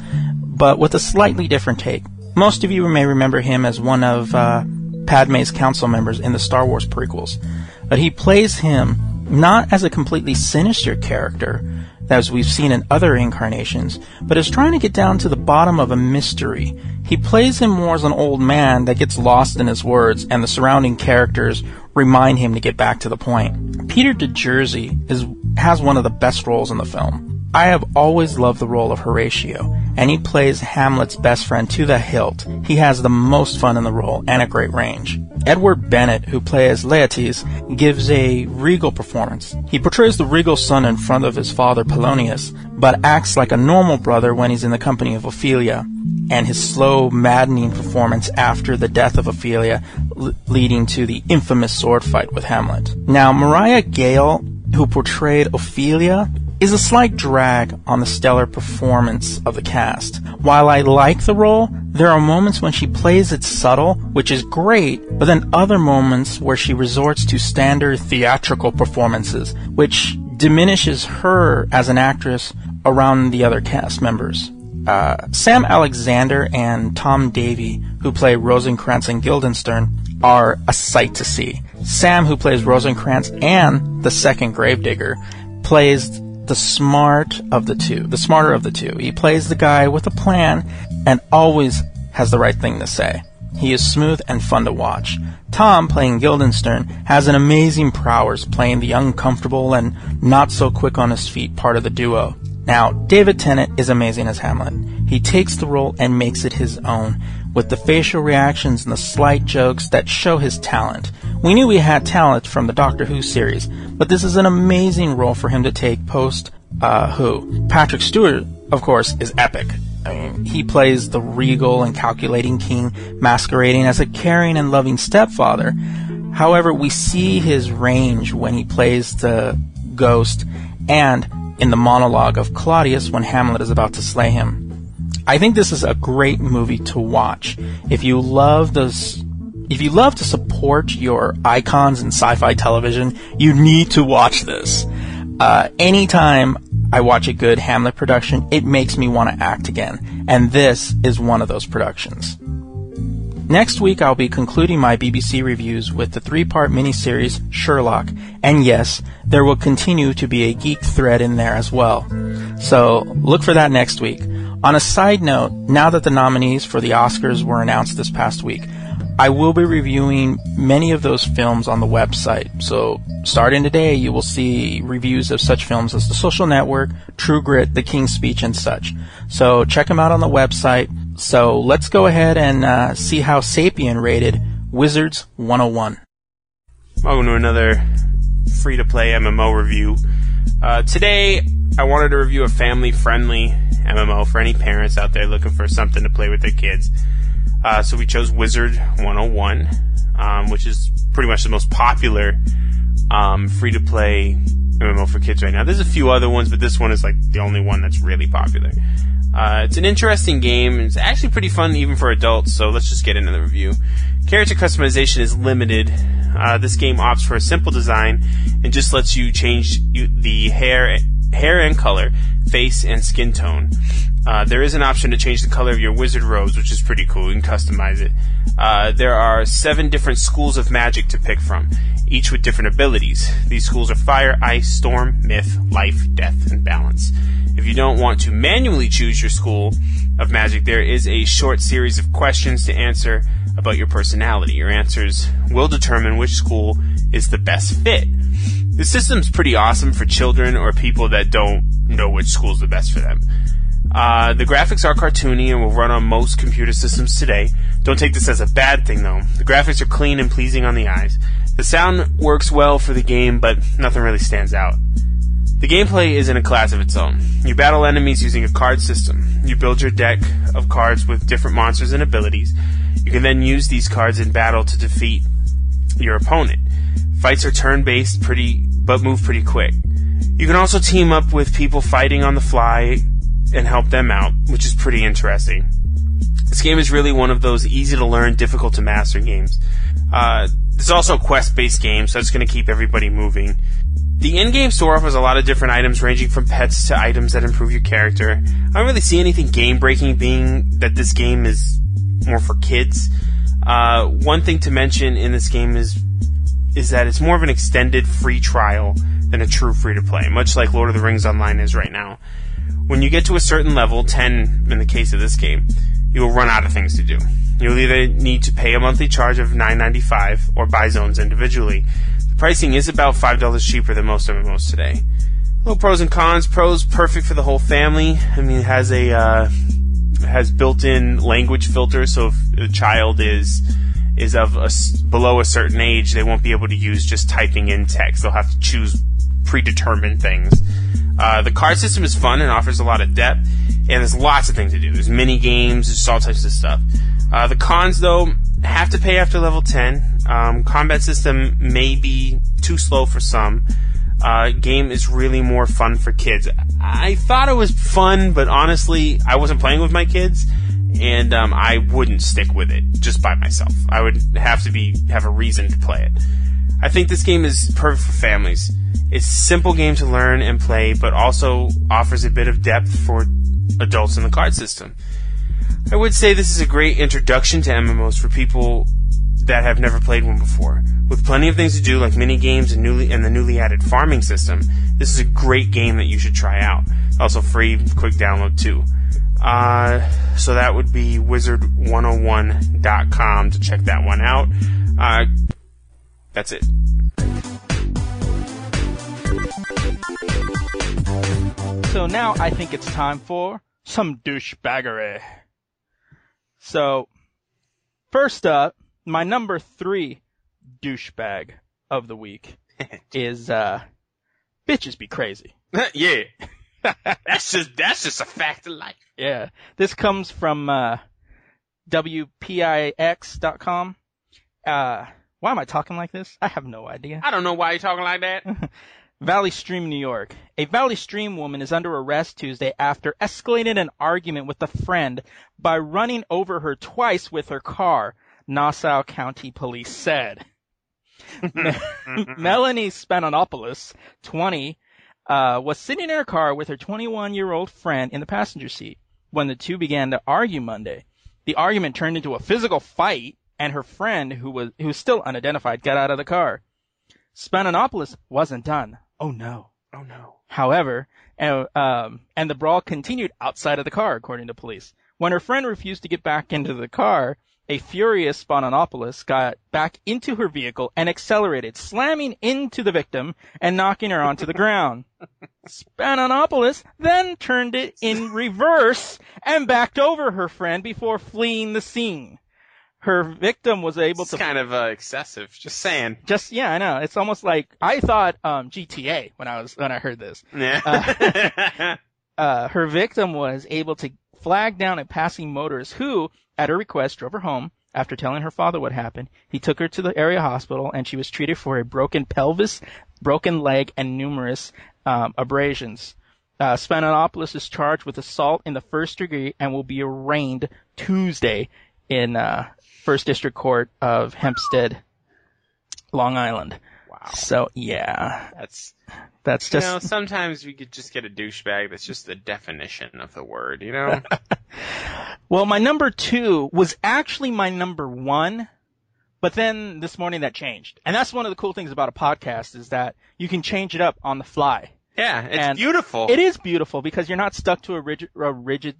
but with a slightly different take. Most of you may remember him as one of uh, Padme's council members in the Star Wars prequels, but he plays him not as a completely sinister character, as we've seen in other incarnations, but is trying to get down to the bottom of a mystery. He plays him more as an old man that gets lost in his words, and the surrounding characters remind him to get back to the point. Peter DeJersey is has one of the best roles in the film. I have always loved the role of Horatio, and he plays Hamlet's best friend to the hilt. He has the most fun in the role and a great range. Edward Bennett, who plays Laertes, gives a regal performance. He portrays the regal son in front of his father Polonius, but acts like a normal brother when he's in the company of Ophelia, and his slow, maddening performance after the death of Ophelia, l- leading to the infamous sword fight with Hamlet. Now, Mariah Gale, who portrayed Ophelia, is a slight drag on the stellar performance of the cast. While I like the role, there are moments when she plays it subtle, which is great, but then other moments where she resorts to standard theatrical performances, which diminishes her as an actress around the other cast members. Uh, Sam Alexander and Tom Davey, who play Rosencrantz and Guildenstern, are a sight to see. Sam, who plays Rosencrantz and the second Gravedigger, plays the smart of the two, the smarter of the two. He plays the guy with a plan and always has the right thing to say. He is smooth and fun to watch. Tom, playing Guildenstern, has an amazing prowess playing the uncomfortable and not so quick on his feet part of the duo. Now, David Tennant is amazing as Hamlet. He takes the role and makes it his own, with the facial reactions and the slight jokes that show his talent. We knew he had talent from the Doctor Who series, but this is an amazing role for him to take post uh, Who. Patrick Stewart, of course, is epic. I mean, he plays the regal and calculating king, masquerading as a caring and loving stepfather. However, we see his range when he plays the ghost and in the monologue of Claudius when Hamlet is about to slay him. I think this is a great movie to watch. If you love those if you love to support your icons in sci-fi television, you need to watch this. Uh, anytime I watch a good Hamlet production, it makes me want to act again, and this is one of those productions. Next week, I'll be concluding my BBC reviews with the three-part miniseries Sherlock, and yes, there will continue to be a geek thread in there as well. So look for that next week. On a side note, now that the nominees for the Oscars were announced this past week, I will be reviewing many of those films on the website. So starting today, you will see reviews of such films as The Social Network, True Grit, The King's Speech, and such. So check them out on the website. So let's go ahead and uh, see how Sapien rated Wizards 101. Welcome to another free to play MMO review. Uh, today, I wanted to review a family friendly MMO for any parents out there looking for something to play with their kids. Uh, so we chose Wizard 101, um, which is pretty much the most popular um, free to play MMO for kids right now. There's a few other ones, but this one is like the only one that's really popular. Uh, it's an interesting game. It's actually pretty fun even for adults, so let's just get into the review. Character customization is limited. Uh, this game opts for a simple design and just lets you change the hair, hair and color, face and skin tone. Uh, there is an option to change the color of your wizard robes, which is pretty cool. You can customize it. Uh, there are seven different schools of magic to pick from, each with different abilities. These schools are fire, ice, storm, myth, life, death, and balance. If you don't want to manually choose your school of magic, there is a short series of questions to answer about your personality. Your answers will determine which school is the best fit. The system's pretty awesome for children or people that don't know which school's the best for them. Uh, the graphics are cartoony and will run on most computer systems today. Don't take this as a bad thing though. The graphics are clean and pleasing on the eyes. The sound works well for the game, but nothing really stands out. The gameplay is in a class of its own. You battle enemies using a card system. You build your deck of cards with different monsters and abilities. You can then use these cards in battle to defeat your opponent. Fights are turn-based, pretty but move pretty quick. You can also team up with people fighting on the fly and help them out, which is pretty interesting. This game is really one of those easy to learn, difficult to master games. Uh, it's also a quest-based game, so it's going to keep everybody moving. The in-game store offers a lot of different items, ranging from pets to items that improve your character. I don't really see anything game-breaking, being that this game is more for kids. Uh, one thing to mention in this game is is that it's more of an extended free trial than a true free to play, much like Lord of the Rings Online is right now. When you get to a certain level, 10 in the case of this game, you will run out of things to do. You'll either need to pay a monthly charge of $9.95 or buy zones individually. The pricing is about $5 cheaper than most MMOs today. Little pros and cons. Pros, perfect for the whole family. I mean, it has a, uh, has built-in language filter, so if a child is is of a below a certain age, they won't be able to use just typing in text. They'll have to choose predetermined things. Uh, the card system is fun and offers a lot of depth, and there's lots of things to do. There's mini games, there's all types of stuff. Uh, the cons, though, have to pay after level 10. Um, combat system may be too slow for some. Uh, game is really more fun for kids. I thought it was fun, but honestly, I wasn't playing with my kids, and um, I wouldn't stick with it just by myself. I would have to be have a reason to play it. I think this game is perfect for families. It's a simple game to learn and play, but also offers a bit of depth for adults in the card system. I would say this is a great introduction to MMOs for people that have never played one before. With plenty of things to do, like mini games and newly and the newly added farming system, this is a great game that you should try out. Also free, quick download too. Uh, so that would be wizard101.com to check that one out. Uh, that's it. So now I think it's time for some douchebaggery. So, first up, my number three douchebag of the week [LAUGHS] is, uh, bitches be crazy. [LAUGHS] yeah. that's just that's just a fact of life. Yeah. This comes from, uh, WPIX.com. Uh, why am I talking like this? I have no idea. I don't know why you're talking like that. [LAUGHS] Valley Stream, New York. A Valley Stream woman is under arrest Tuesday after escalating an argument with a friend by running over her twice with her car, Nassau County Police said. [LAUGHS] [LAUGHS] Melanie Spanonopoulos, 20, uh, was sitting in her car with her 21 year old friend in the passenger seat when the two began to argue Monday. The argument turned into a physical fight and her friend, who was, who was still unidentified, got out of the car. Spanonopoulos wasn't done. Oh no. Oh no. However, uh, um, and the brawl continued outside of the car, according to police. When her friend refused to get back into the car, a furious Spanonopoulos got back into her vehicle and accelerated, slamming into the victim and knocking her onto the ground. Spanonopoulos then turned it in reverse and backed over her friend before fleeing the scene. Her victim was able It's to kind of uh, excessive. Just saying. just yeah, I know. It's almost like I thought um GTA when I was when I heard this. Yeah. [LAUGHS] Uh her victim was able to flag down a passing motorist who, at her request, drove her home. After telling her father what happened, he took her to the area hospital and she was treated for a broken pelvis, broken leg, and numerous um, abrasions. Uh, is charged with assault in the first degree and will be arraigned Tuesday in uh, First District Court of Hempstead, Long Island. wow. So yeah, That's that's just. you know sometimes we could just get a douchebag that's just the definition of the word. You know. [LAUGHS] well. My number two was actually my number one, but then this morning that changed, and that's one of the cool things about a podcast is that you can change it up on the fly. yeah, it's And beautiful. It is beautiful because you're not stuck to a rigid, a rigid,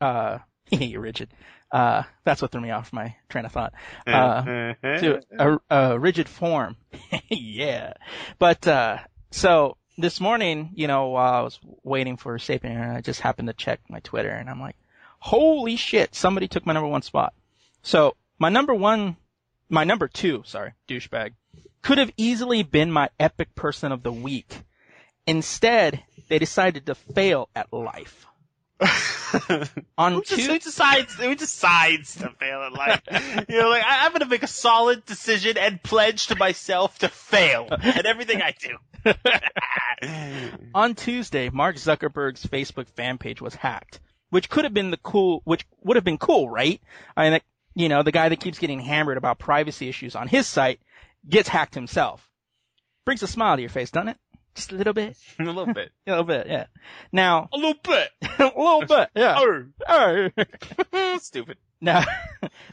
uh, [LAUGHS] rigid. Uh, that's what threw me off my train of thought. Uh, to a, a rigid form. [LAUGHS] yeah. But, uh, so this morning, you know, while I was waiting for Sapien, I just happened to check my Twitter and I'm like, holy shit, somebody took my number one spot. So my number one, my number two, sorry, douchebag, could have easily been my epic person of the week. Instead, they decided to fail at life. [LAUGHS] [LAUGHS] On Who, just, who decides? Who decides to fail at life? [LAUGHS] you know, like I, I'm going to make a solid decision and pledge to myself to fail at everything I do. [LAUGHS] on Tuesday, Mark Zuckerberg's Facebook fan page was hacked, which could have been the cool, which would have been cool, right? I mean, you know, the guy that keeps getting hammered about privacy issues on his site gets hacked himself. Brings a smile to your face, doesn't it? Just a little bit. [LAUGHS] a little bit. [LAUGHS] A little bit, yeah. Now, A little bit. [LAUGHS] a little bit, yeah. Oh, Oh. stupid. Now,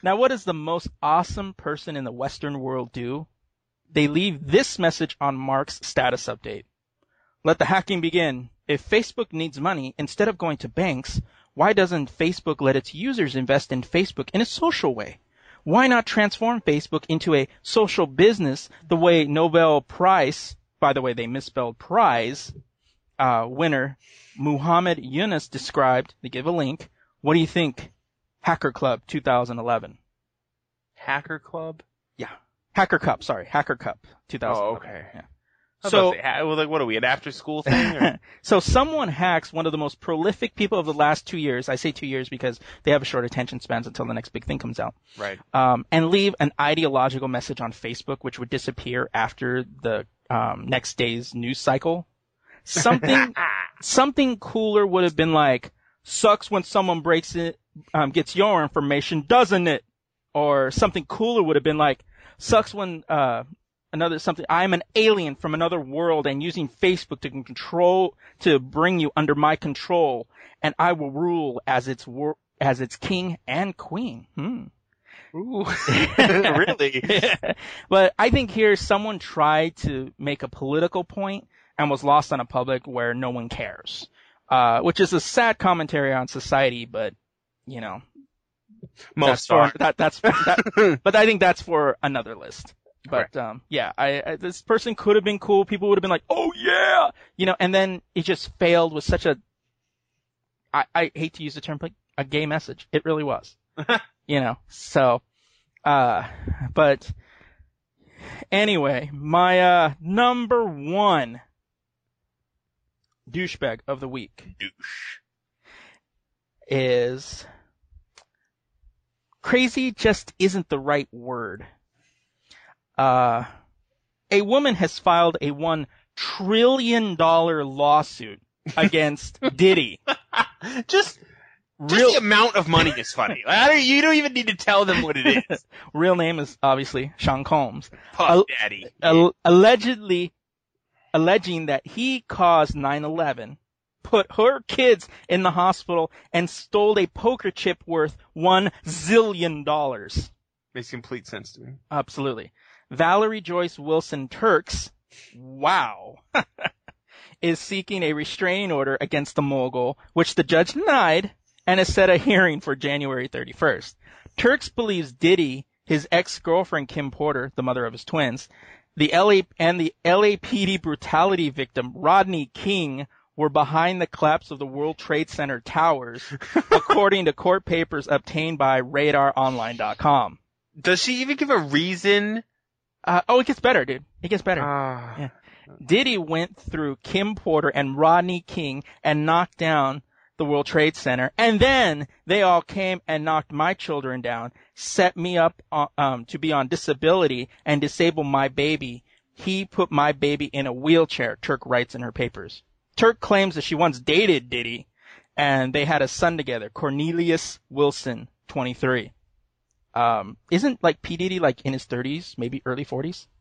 now what does the most awesome person in the Western world do? They leave this message on Mark's status update. Let the hacking begin. If Facebook needs money, instead of going to banks, why doesn't Facebook let its users invest in Facebook in a social way? Why not transform Facebook into a social business the way Nobel Prize, by the way, they misspelled prize, uh, winner Muhammad Yunus described, they give a link. What do you think? Hacker Club 2011. Hacker Club. Yeah. Hacker Cup, sorry, Hacker Cup 2011. Oh, okay. Yeah. So- like, what are we, an after school thing? [LAUGHS] So someone hacks one of the most prolific people of the last two years. I say two years because they have a short attention spans until the next big thing comes out. right. Um, and leave an ideological message on Facebook, which would disappear after the um, next day's news cycle. Something [LAUGHS] something cooler would have been like, sucks when someone breaks it, um, gets your information, doesn't it? Or something cooler would have been like, sucks when, uh, another something, I'm an alien from another world and using Facebook to control, to bring you under my control and I will rule as its wor- as its king and queen. Hmm. Ooh. [LAUGHS] really? [LAUGHS] but I think here someone tried to make a political point and was lost on a public where no one cares. Uh, which is a sad commentary on society, but you know, that's Most for, are. that, that's, that, [LAUGHS] but I think that's for another list. But, um, yeah, I, I, this person could have been cool. People would have been like, oh yeah! You know, and then it just failed with such a, I, I hate to use the term, but a gay message. It really was. [LAUGHS] you know, so, uh, but anyway, my, uh, number one douchebag of the week Douche. is crazy just isn't the right word. Uh, a woman has filed a one trillion dollar lawsuit against [LAUGHS] Diddy. Just, just the amount of money is funny. [LAUGHS] I don't, you don't even need to tell them what it is. [LAUGHS] real name is obviously Sean Combs. Puff Al- Daddy. Al- allegedly, alleging that he caused 9/11, put her kids in the hospital, and stole a poker chip worth one zillion dollars. Makes complete sense to me. Absolutely. Valerie Joyce Wilson Turks, wow, [LAUGHS] is seeking a restraining order against the mogul, which the judge denied and has set a hearing for January 31st. Turks believes Diddy, his ex-girlfriend Kim Porter, the mother of his twins, the LA and the LAPD brutality victim Rodney King were behind the collapse of the World Trade Center towers, [LAUGHS] according to court papers obtained by RadarOnline.com. Does she even give a reason? Uh, oh, it gets better, dude. It gets better. Ah. Yeah. Diddy went through Kim Porter and Rodney King and knocked down the World Trade Center, and then they all came and knocked my children down, set me up on, um, to be on disability and disable my baby. He put my baby in a wheelchair, Turk writes in her papers. Turk claims that she once dated Diddy, and they had a son together, Cornelius Wilson, 23. Um, isn't like P. Diddy like in his 30s, maybe early 40s? [LAUGHS]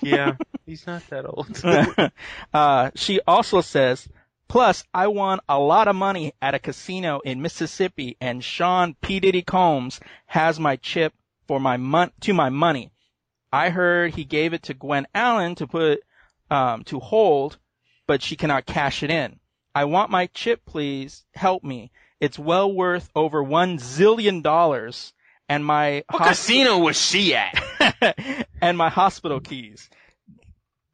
Yeah. He's not that old. [LAUGHS] uh, she also says, plus I won a lot of money at a casino in Mississippi and Sean P. Diddy Combs has my chip for my mon- to my money. I heard he gave it to Gwen Allen to put, um, to hold, but she cannot cash it in. I want my chip, please. Help me. It's well worth over one zillion dollars and my what hosp- casino was she at? [LAUGHS] and my hospital keys.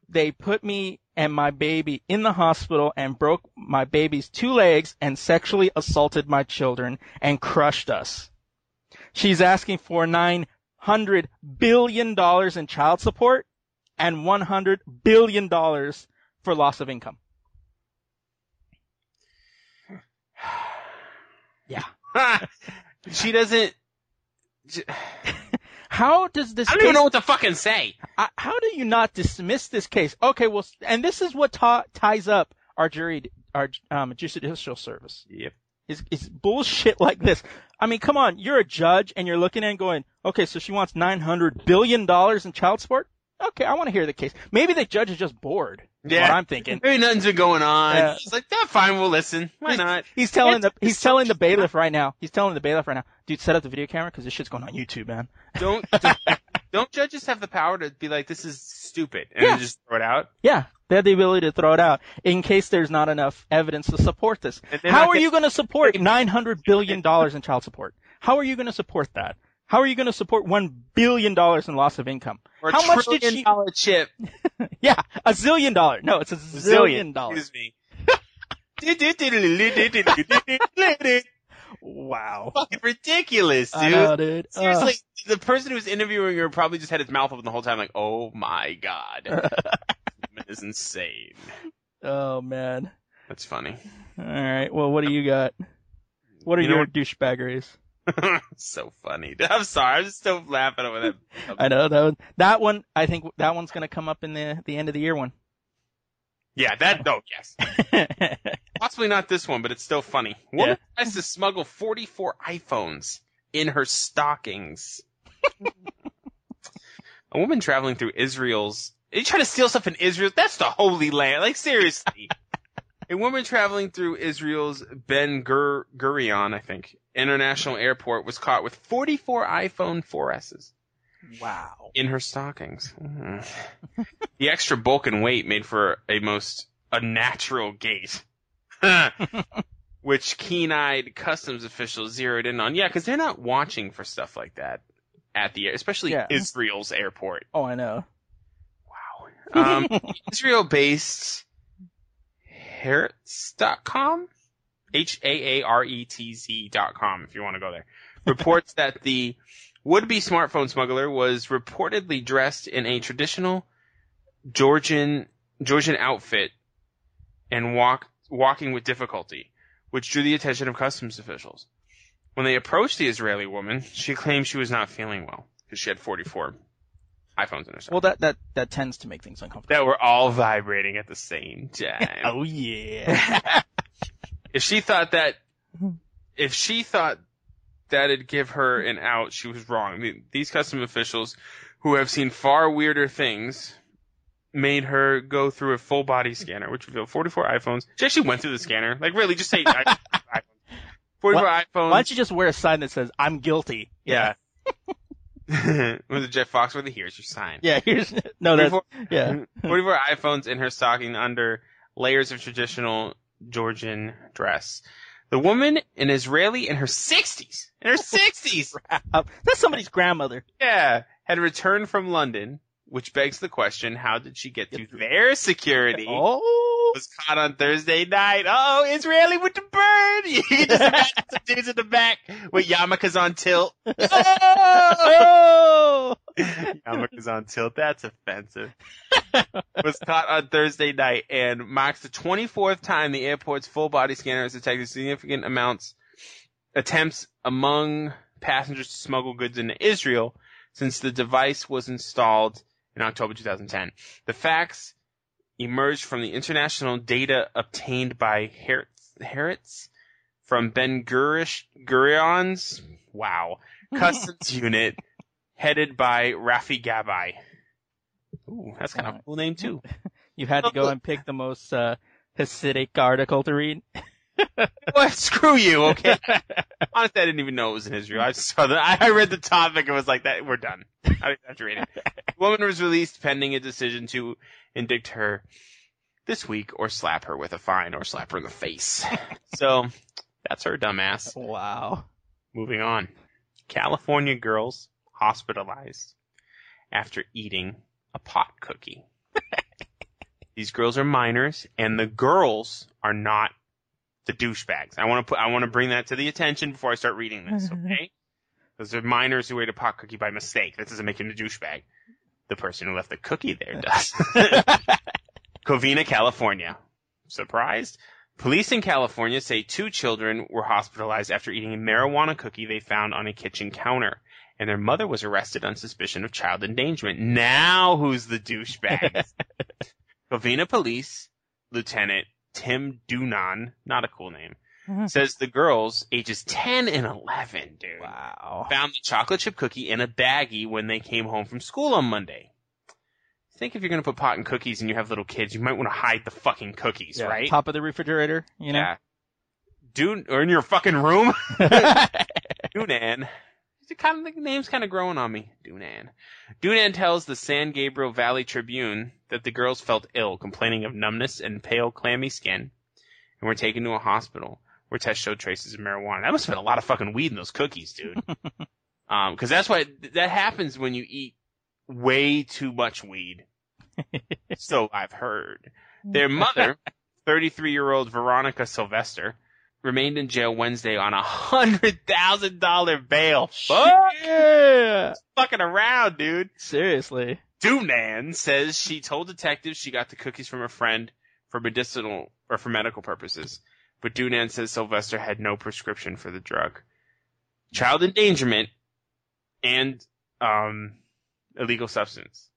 They put me and my baby in the hospital and broke my baby's two legs and sexually assaulted my children and crushed us. She's asking for nine hundred billion dollars in child support and one hundred billion dollars for loss of income. [SIGHS] Yeah. [SIGHS] she doesn't [SIGHS] How does this I don't case, even know what to fucking say. How do you not dismiss this case? Okay, well, and this is what ta- ties up our jury, our um, judicial service. Yep. Is is bullshit [LAUGHS] like this? I mean, come on, you're a judge and you're looking and going, okay, so she wants nine hundred billion dollars in child support. Okay, I want to hear the case. Maybe the judge is just bored. Yeah. what I'm thinking. Maybe nothing's been going on. He's like, yeah, fine, we'll listen. Why not? He's telling the he's telling the bailiff right now. He's telling the bailiff right now, dude, set up the video camera because this shit's going on YouTube, man. [LAUGHS] Don't don't judges have the power to be like, this is stupid, and Yeah. just throw it out? Yeah, they have the ability to throw it out in case there's not enough evidence to support this. How are gonna- you going to support nine hundred billion dollars in child support? How are you going to support that? How are you going to support one billion dollars in loss of income? Or a How much did trillion she? dollar chip? [LAUGHS] Yeah, a zillion dollar. No, it's a zillion dollars. Excuse me. [LAUGHS] [LAUGHS] Wow. Fucking ridiculous, dude. I know, dude. Uh, Seriously, the person who was interviewing her probably just had his mouth open the whole time, like, "Oh my god, this is insane." oh man. That's funny. All right. Well, what do you got? What are You your douchebaggeries? [LAUGHS] so funny. [LAUGHS] I'm sorry, I'm just still laughing over that. [LAUGHS] I know that one. That one. I think that one's going to come up in the the end of the year one. Yeah, that. Oh, yes. Possibly not this one, but it's still funny. Woman tries to smuggle 44 iPhones in her stockings. A woman traveling through Israel's. Are you trying to steal stuff in Israel? That's the Holy Land. Like, seriously. A woman traveling through Israel's Ben Gurion, I think, international airport was caught with 44 iPhone 4Ss wow. in her stockings. Mhm. the extra bulk and weight made for a most unnatural gait. [LAUGHS] Which keen-eyed customs officials zeroed in on. Yeah, because they're not watching for stuff like that at the air, especially Yeah. Israel's airport. Oh, I know. Wow. Um, [LAUGHS] Israel-based Hertz.com? H-A-A-R-E-T-Z dot com, if you want to go there. Reports that the would-be smartphone smuggler was reportedly dressed in a traditional Georgian, Georgian outfit and walk, walking with difficulty, which drew the attention of customs officials. When they approached the Israeli woman, she claimed she was not feeling well because she had 44 iPhones in her stock Well, that that that tends to make things uncomfortable. That we're all vibrating at the same time. [LAUGHS] Oh yeah. [LAUGHS] if she thought that, mm-hmm. if she thought that'd give her an out, she was wrong. I mean, These custom officials, who have seen far weirder things, made her go through a full body scanner, which revealed 44 iPhones. She actually went through the scanner. Like, really, just say iPhone. [LAUGHS] 44 iPhones. Why don't you just wear a sign that says "I'm guilty"? Yeah. [LAUGHS] Was it Jeff Foxworthy? Here's your sign. Yeah. Here's no. That's 44 yeah. [LAUGHS] 44 iPhones in her stocking under layers of traditional Georgian dress. The woman, an Israeli in her 60s, in her 60s, Uh, that's somebody's grandmother. yeah, had returned from London, which begs the question, how did she get through their security? Oh. Was caught on Thursday night. Oh, Israeli with the bird! [LAUGHS] You just imagine some dudes in the back with yarmulkes on tilt. [LAUGHS] Oh. Yarmulkes on tilt. That's offensive. [LAUGHS] was caught on Thursday night and marks the 24th time the airport's full body scanner has detected significant amounts attempts among passengers to smuggle goods into Israel since the device was installed in October 2010. The facts emerged from the international data obtained by Hertz from Ben Gurion's wow [LAUGHS] customs unit headed by Rafi Gabai. Ooh, that's kind of a cool name too. [LAUGHS] You had to go and pick the most uh, Hasidic article to read. [LAUGHS] What? Screw you, okay? Honestly, I didn't even know it was in Israel. I saw that. I read the topic and was like, "That we're done." I didn't have to read it. Woman was released pending a decision to indict her this week, or slap her with a fine, or slap her in the face. [LAUGHS] So that's her dumbass. Wow. Moving on. California girls hospitalized after eating a pot cookie. [LAUGHS] These girls are minors, and the girls are not the douchebags. I want to put, I want to bring that to the attention before I start reading this, mm-hmm. okay? Those are minors who ate a pot cookie by mistake. That doesn't make him a douchebag. The person who left the cookie there does. [LAUGHS] Covina, California. Surprised? Police in California say two children were hospitalized after eating a marijuana cookie they found on a kitchen counter, and their mother was arrested on suspicion of child endangerment. Now who's the douchebag? [LAUGHS] Covina Police Lieutenant Tim Dunan, not a cool name, Mm-hmm. says the girls, ages 10 and 11, dude, Wow. found the chocolate chip cookie in a baggie when they came home from school on Monday. Think if you're gonna put pot in cookies and you have little kids, you might want to hide the fucking cookies, Yeah, right? Top of the refrigerator, you know? Yeah. Dude, or in your fucking room? [LAUGHS] [LAUGHS] Dunan. The kind of the name's kind of growing on me. Dunan. Dunan tells the San Gabriel Valley Tribune that the girls felt ill, complaining of numbness and pale, clammy skin, and were taken to a hospital where tests showed traces of marijuana. That must have been a lot of fucking weed in those cookies, dude. [LAUGHS] um, cause that's why, that happens when you eat way too much weed. [LAUGHS] so I've heard. Their [LAUGHS] mother, 33 year old Veronica Sylvester, remained in jail Wednesday on a hundred thousand dollar bail. Fuck Yeah. fucking around, dude. Seriously. Dunan says she told detectives she got the cookies from a friend for medicinal or for medical purposes. But Dunan says Sylvester had no prescription for the drug. Child endangerment and um illegal substance.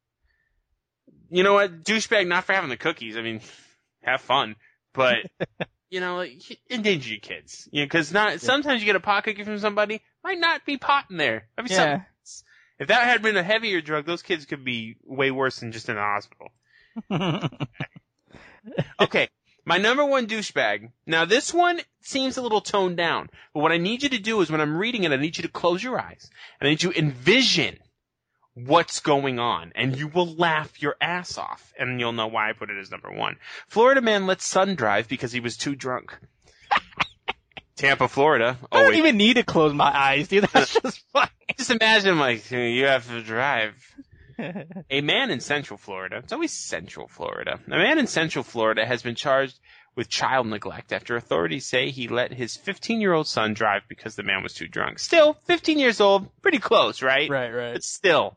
You know what? Douchebag not for having the cookies. I mean, [LAUGHS] have fun. But [LAUGHS] you know, like, endanger your kids. You know, cause not, sometimes you get a pot cookie from somebody, might not be pot in there. I mean, Yeah. If that had been a heavier drug, those kids could be way worse than just in the hospital. [LAUGHS] Okay. My number one douchebag. Now this one seems a little toned down, but what I need you to do is when I'm reading it, I need you to close your eyes and I need you to envision what's going on and you will laugh your ass off and you'll know why I put it as number one. Florida man let son drive because he was too drunk. [LAUGHS] Tampa, Florida. Oh, I don't Always. even need to close my eyes, dude. That's [LAUGHS] just funny. Just imagine like you have to drive. A man in Central Florida, it's always Central Florida, a man in Central Florida has been charged with child neglect after authorities say he let his 15 year old son drive because the man was too drunk. Still, 15 years old, pretty close, right? right, right. But still.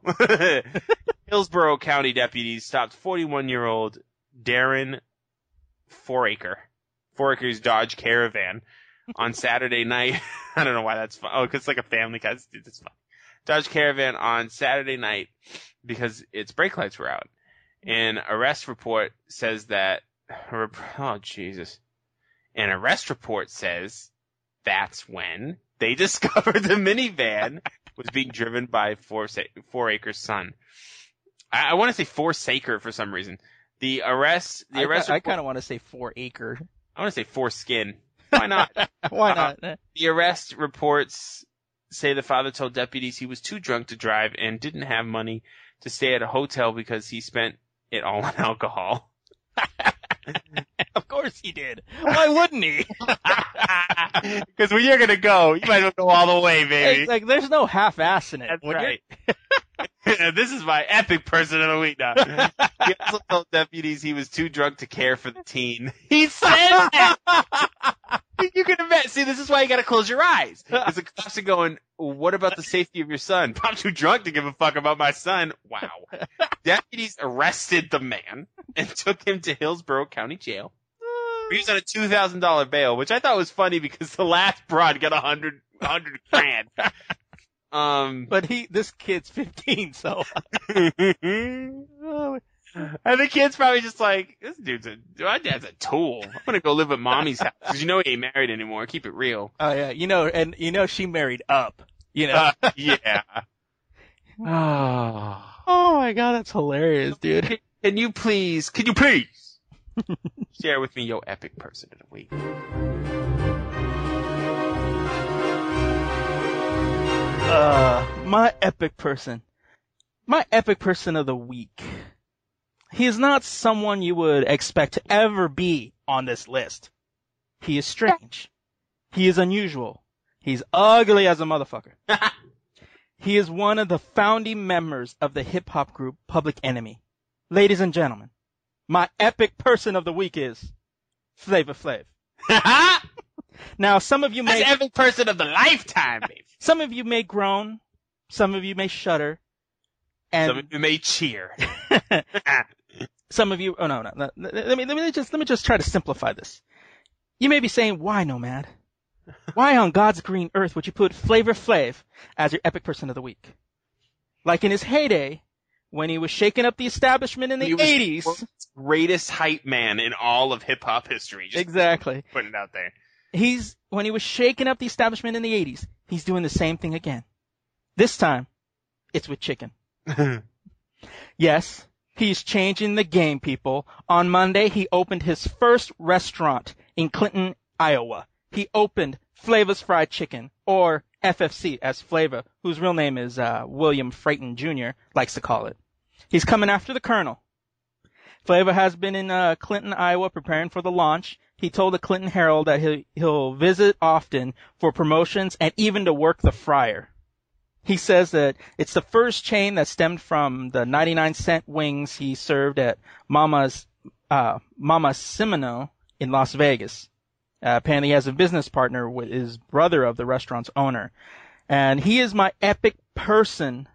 [LAUGHS] Hillsborough County deputies stopped 41 year old Darren Foraker, Foraker's Dodge Caravan on Saturday night. [LAUGHS] I don't know why that's fun. Oh, 'cause it's like a family guy. It's fun. Dodge Caravan on Saturday night because its brake lights were out. An arrest report says that, oh Jesus. An arrest report says that's when they [LAUGHS] discovered the minivan was being driven by four, four acres son. I, I want to say forsaker for some reason. The arrest, the I, arrest, I report- kind of want to say four acre. I want to say foreskin. [LAUGHS] Why not? Why Uh, not? The arrest reports say the father told deputies he was too drunk to drive and didn't have money to stay at a hotel because he spent it all on alcohol. [LAUGHS] of course he did. Why wouldn't he? [LAUGHS] Because when you're gonna go, you might as well go all the way, It's baby. like there's no half-ass in it. That's right. [LAUGHS] [LAUGHS] this is my epic person of the week now. He also told deputies he was too drunk to care for the teen. [LAUGHS] He said that! [LAUGHS] you can imagine. See, this is why you gotta close your eyes. Because the cops are going, what about the safety of your son? I'm too drunk to give a fuck about my son. Wow. Deputies arrested the man and took him to Hillsborough County Jail. He was on a two thousand dollar bail, which I thought was funny because the last broad got a hundred, a hundred grand. Um, But he, this kid's 15, so. [LAUGHS] and the kid's probably just like, this dude's a, my dad's a tool. I'm gonna go live at mommy's house because you know he ain't married anymore. Keep it real. Oh yeah, you know, and you know she married up. You know. Uh, [LAUGHS] yeah. Oh. oh my god, that's hilarious, dude. Can you please, can you please [LAUGHS] share with me your epic person of the week? Uh, my epic person. My epic person of the week. He is not someone you would expect to ever be on this list. He is strange. He is unusual. He's ugly as a motherfucker. [LAUGHS] he is one of the founding members of the hip hop group Public Enemy. Ladies and gentlemen, my epic person of the week is Flavor Flav. [LAUGHS] That's Now, some of you may As epic person of the lifetime, baby. some of you may groan, some of you may shudder, and Some of you may cheer. [LAUGHS] some of you oh no no, no let me let me just let me just try to simplify this You may be saying, why Nomad? Why on God's green earth would you put Flavor Flav as your epic person of the week? Like in his heyday, when he was shaking up the establishment in the He 80s. world's greatest hype man in all of hip hop history. Just Exactly. putting it out there. He's, when he was shaking up the establishment in the 80s, he's doing the same thing again. This time, it's with chicken. [LAUGHS] Yes, he's changing the game, people. On Monday, he opened his first restaurant in Clinton, Iowa. He opened Flavor's Fried Chicken, or FFC, as Flavor, whose real name is uh, William Drayton Jr., likes to call it. He's coming after the Colonel. Flavor has been in uh, Clinton, Iowa, preparing for the launch. He told the Clinton Herald that he'll, he'll visit often for promotions and even to work the fryer. He says that it's the first chain that stemmed from the 99 cent wings he served at Mama's, uh, Mama Semino in Las Vegas. Uh, apparently he has a business partner with his brother of the restaurant's owner. And he is my epic person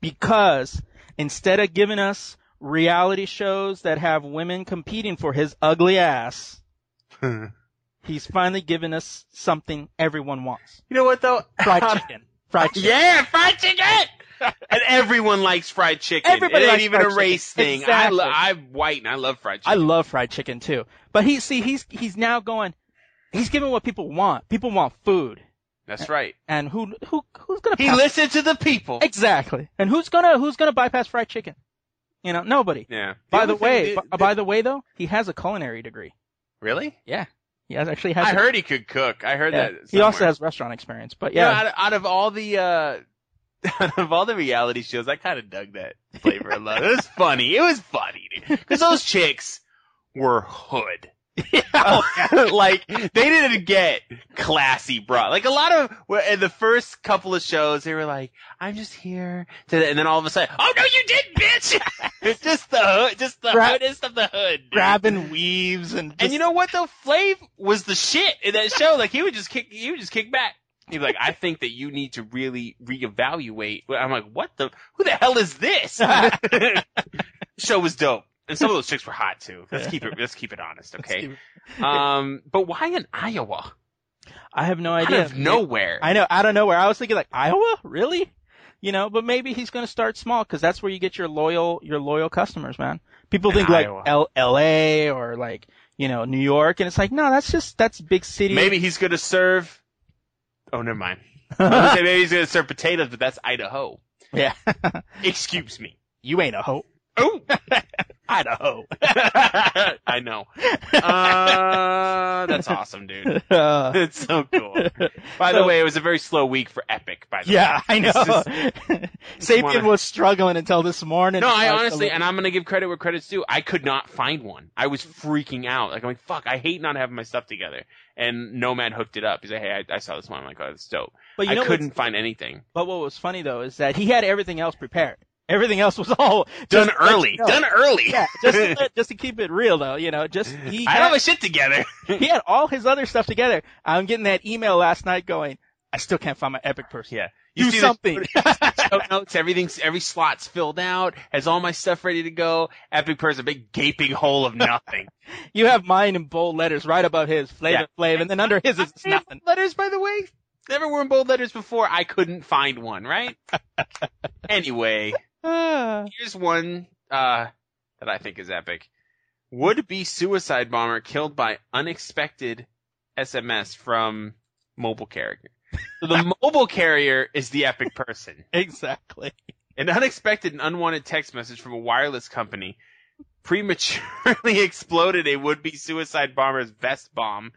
because instead of giving us reality shows that have women competing for his ugly ass, [LAUGHS] he's finally given us something everyone wants. You know what though? Fried [LAUGHS] chicken. Fried chicken. Yeah, fried chicken. [LAUGHS] and everyone likes fried chicken. Everybody it ain't even a race chicken. thing. Exactly. I lo- I'm white and I love fried chicken. I love fried chicken too. But he, see, he's, he's now going, he's giving what people want. People want food. That's right. And who, who, who's gonna He listened to the people. Exactly. And who's gonna, who's gonna bypass fried chicken? You know, nobody. Yeah. By the only way, the- by the way though, he has a culinary degree. Really? Yeah. He has, actually has I a- heard he could cook. I heard yeah. that. He also has restaurant experience, but You know, yeah. out, of, out of all the uh [LAUGHS] out of all the reality shows, I kind of dug that flavor a lot. It was [LAUGHS] funny. It was funny because those chicks were hood. [LAUGHS] like they didn't get classy bro. Like a lot of in the first couple of shows, they were like, "I'm just here," to, and then all of a sudden, "Oh no, you didn't, bitch!" it's [LAUGHS] just the hood, just the Gra- hoodest of the hood. dude. grabbing weaves and And you know what though? Flav was the shit in that show. Like he would just kick, he would just kick back. He'd be like, I think that you need to really reevaluate. I'm like, what the? Who the hell is this? [LAUGHS] show was dope, and some of those chicks were hot too. Let's keep it. Let's keep it honest, okay? Um, but why in Iowa? I have no idea. Out of nowhere. I know, out of nowhere. I was thinking like Iowa, really? You know, but maybe he's going to start small because that's where you get your loyal, your loyal customers, man. People In think like Iowa. L- L.A. or like you know New York, and it's like no, that's just that's big city. Maybe he's gonna serve. Oh, never mind. [LAUGHS] I was say maybe he's gonna serve potatoes, but that's Idaho. yeah. [LAUGHS] Excuse me. you ain't a hoe. Oh. [LAUGHS] Idaho. [LAUGHS] I know. Uh, that's awesome, dude. [LAUGHS] It's so cool. By the way, it was a very slow week for Epic. By the way. yeah, way, I know. It's Sapien wanna- was struggling until this morning. No, I honestly, and I'm gonna give credit where credit's due. I could not find one. I was freaking out. Like I'm like, fuck, I hate not having my stuff together. And Nomad hooked it up. He's like, hey, I, I saw this one. I'm like, oh, that's dope. but you I know couldn't find anything. But what was funny though is that he had everything else prepared. Everything else was all Done early. you know. Done early. Yeah, just to, [LAUGHS] let- just to keep it real though, you know, just he I had all my shit together. [LAUGHS] he had all his other stuff together. I'm getting that email last night going, I still can't find my epic person. Yeah. Do see the- something. [LAUGHS] show notes, everything's every slot's filled out, has all my stuff ready to go. Epic person, a big gaping hole of nothing. you have mine in bold letters right above his, Flavor Yeah. Flav, and then under his is nothing. letters, by the way. Never were in bold letters before. I couldn't find one, right? anyway, Ah. here's one uh, that I think is epic. Would be suicide bomber killed by unexpected SMS from mobile carrier. So the [LAUGHS] mobile carrier is the epic person. [LAUGHS] exactly. An unexpected and unwanted text message from a wireless company prematurely [LAUGHS] exploded a would-be suicide bomber's vest bomb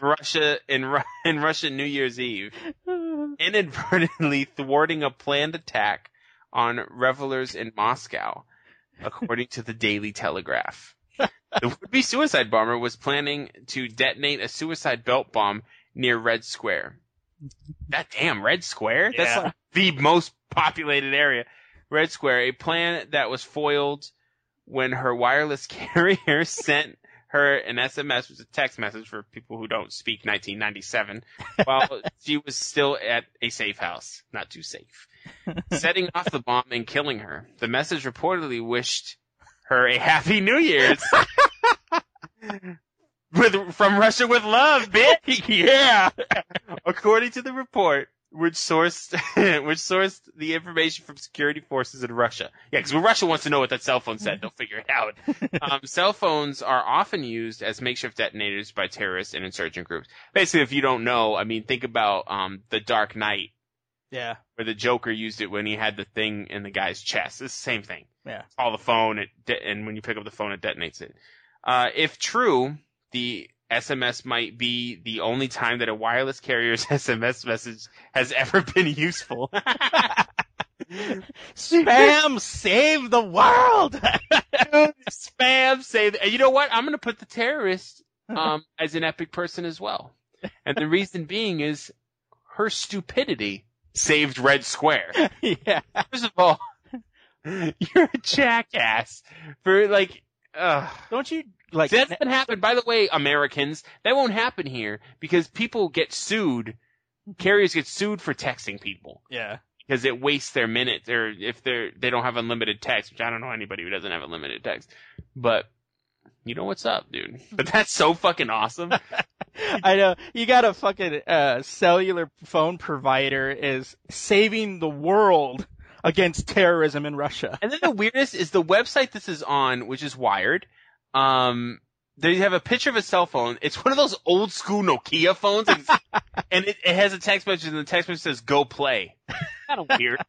in Russia in, in Russia New Year's Eve, [SIGHS] inadvertently thwarting a planned attack on revelers in Moscow, according to the Daily Telegraph. The would-be suicide bomber was planning to detonate a suicide belt bomb near Red Square. That damn Red Square? That's like the most populated area. Red Square, a plan that was foiled when her wireless [LAUGHS] carrier sent her an SMS, which is a text message for people who don't speak 1997, [LAUGHS] while she was still at a safe house. Not too safe. [LAUGHS] Setting off the bomb and killing her. The message reportedly wished her a happy New Year's. [LAUGHS] with from Russia with love, bitch. yeah. According to the report, which sourced [LAUGHS] which sourced the information from security forces in Russia. Yeah, because Russia wants to know what that cell phone said, they'll figure it out. [LAUGHS] Um, cell phones are often used as makeshift detonators by terrorists and insurgent groups. Basically, if you don't know, I mean, think about um, the Dark Knight, Yeah. where the Joker used it when he had the thing in the guy's chest. It's the same thing. Yeah. Call the phone, it de- and when you pick up the phone, it detonates it. Uh, if true, the SMS might be the only time that a wireless carrier's [LAUGHS] SMS message has ever been useful. [LAUGHS] Spam save the world. [LAUGHS] Spam save. And you know what? I'm gonna put the terrorist um, as an epic person as well. And the reason being is her stupidity saved Red Square. yeah. First of all, you're a jackass for like. Uh, Don't you like? That's been happened. By the way, Americans, that won't happen here because people get sued. Carriers get sued for texting people yeah. because it wastes their minutes, or if they're they don't have unlimited text, which I don't know anybody who doesn't have unlimited text. But you know what's up, dude. [LAUGHS] But that's so fucking awesome. [LAUGHS] I know you got a fucking uh, cellular phone provider is saving the world against terrorism in Russia. And then the weirdest is the website this is on, which is Wired. Um, they have a picture of a cell phone. It's one of those old school Nokia phones, and, [LAUGHS] and it, it has a text message, and the text message says "Go play." [LAUGHS] kind of [LAUGHS] weird.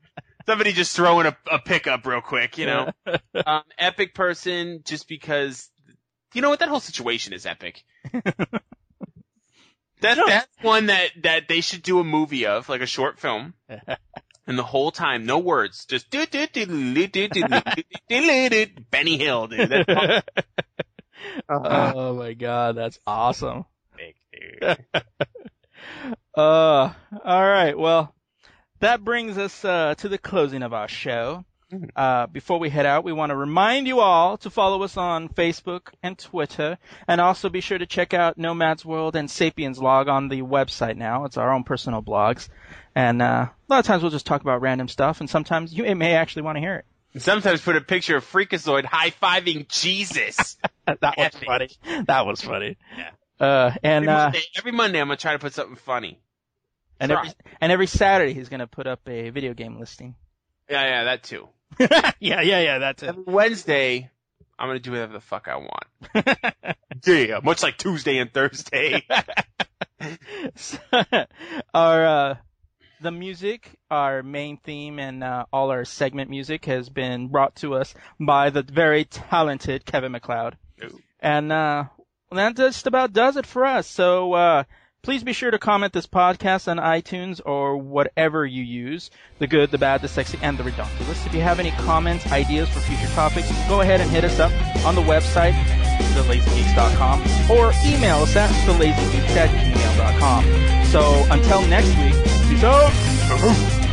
Somebody just throwing a, a pickup real quick, you know. um, epic person, just because you know what that whole situation is epic. That that's one that that they should do a movie of, like a short film. And the whole time, no words, just do do do do do do do do Benny Hill, dude. That's Oh my god, that's awesome. epic, dude. Uh, all right. Well, that brings us uh, to the closing of our show. Uh, before we head out, we want to remind you all to follow us on Facebook and Twitter, and also be sure to check out Nomad's World and Sapiens Log on the website now. It's our own personal blogs, and uh, a lot of times we'll just talk about random stuff, and sometimes you may actually want to hear it. And Sometimes put a picture of Freakazoid high fiving Jesus. [LAUGHS] that was funny. That was funny. Yeah. Uh, and Every, uh, Monday, every Monday, I'm gonna try to put something funny. and try. every and every Saturday he's gonna put up a video game listing. Yeah, yeah, that too. [LAUGHS] yeah, yeah, yeah. That's it. Every Wednesday, I'm gonna do whatever the fuck I want. [LAUGHS] yeah, much like Tuesday and Thursday. [LAUGHS] our uh, the music, our main theme, and uh, all our segment music has been brought to us by the very talented Kevin MacLeod. Ooh. And uh, that just about does it for us. So uh, please be sure to comment this podcast on iTunes or whatever you use the good, the bad, the sexy, and the redonkulous. If you have any comments, ideas for future topics, go ahead and hit us up on the website, thelazygeeks.com, or email us at thelazygeeks at gmail.com. So until next week, peace out. Uh-huh.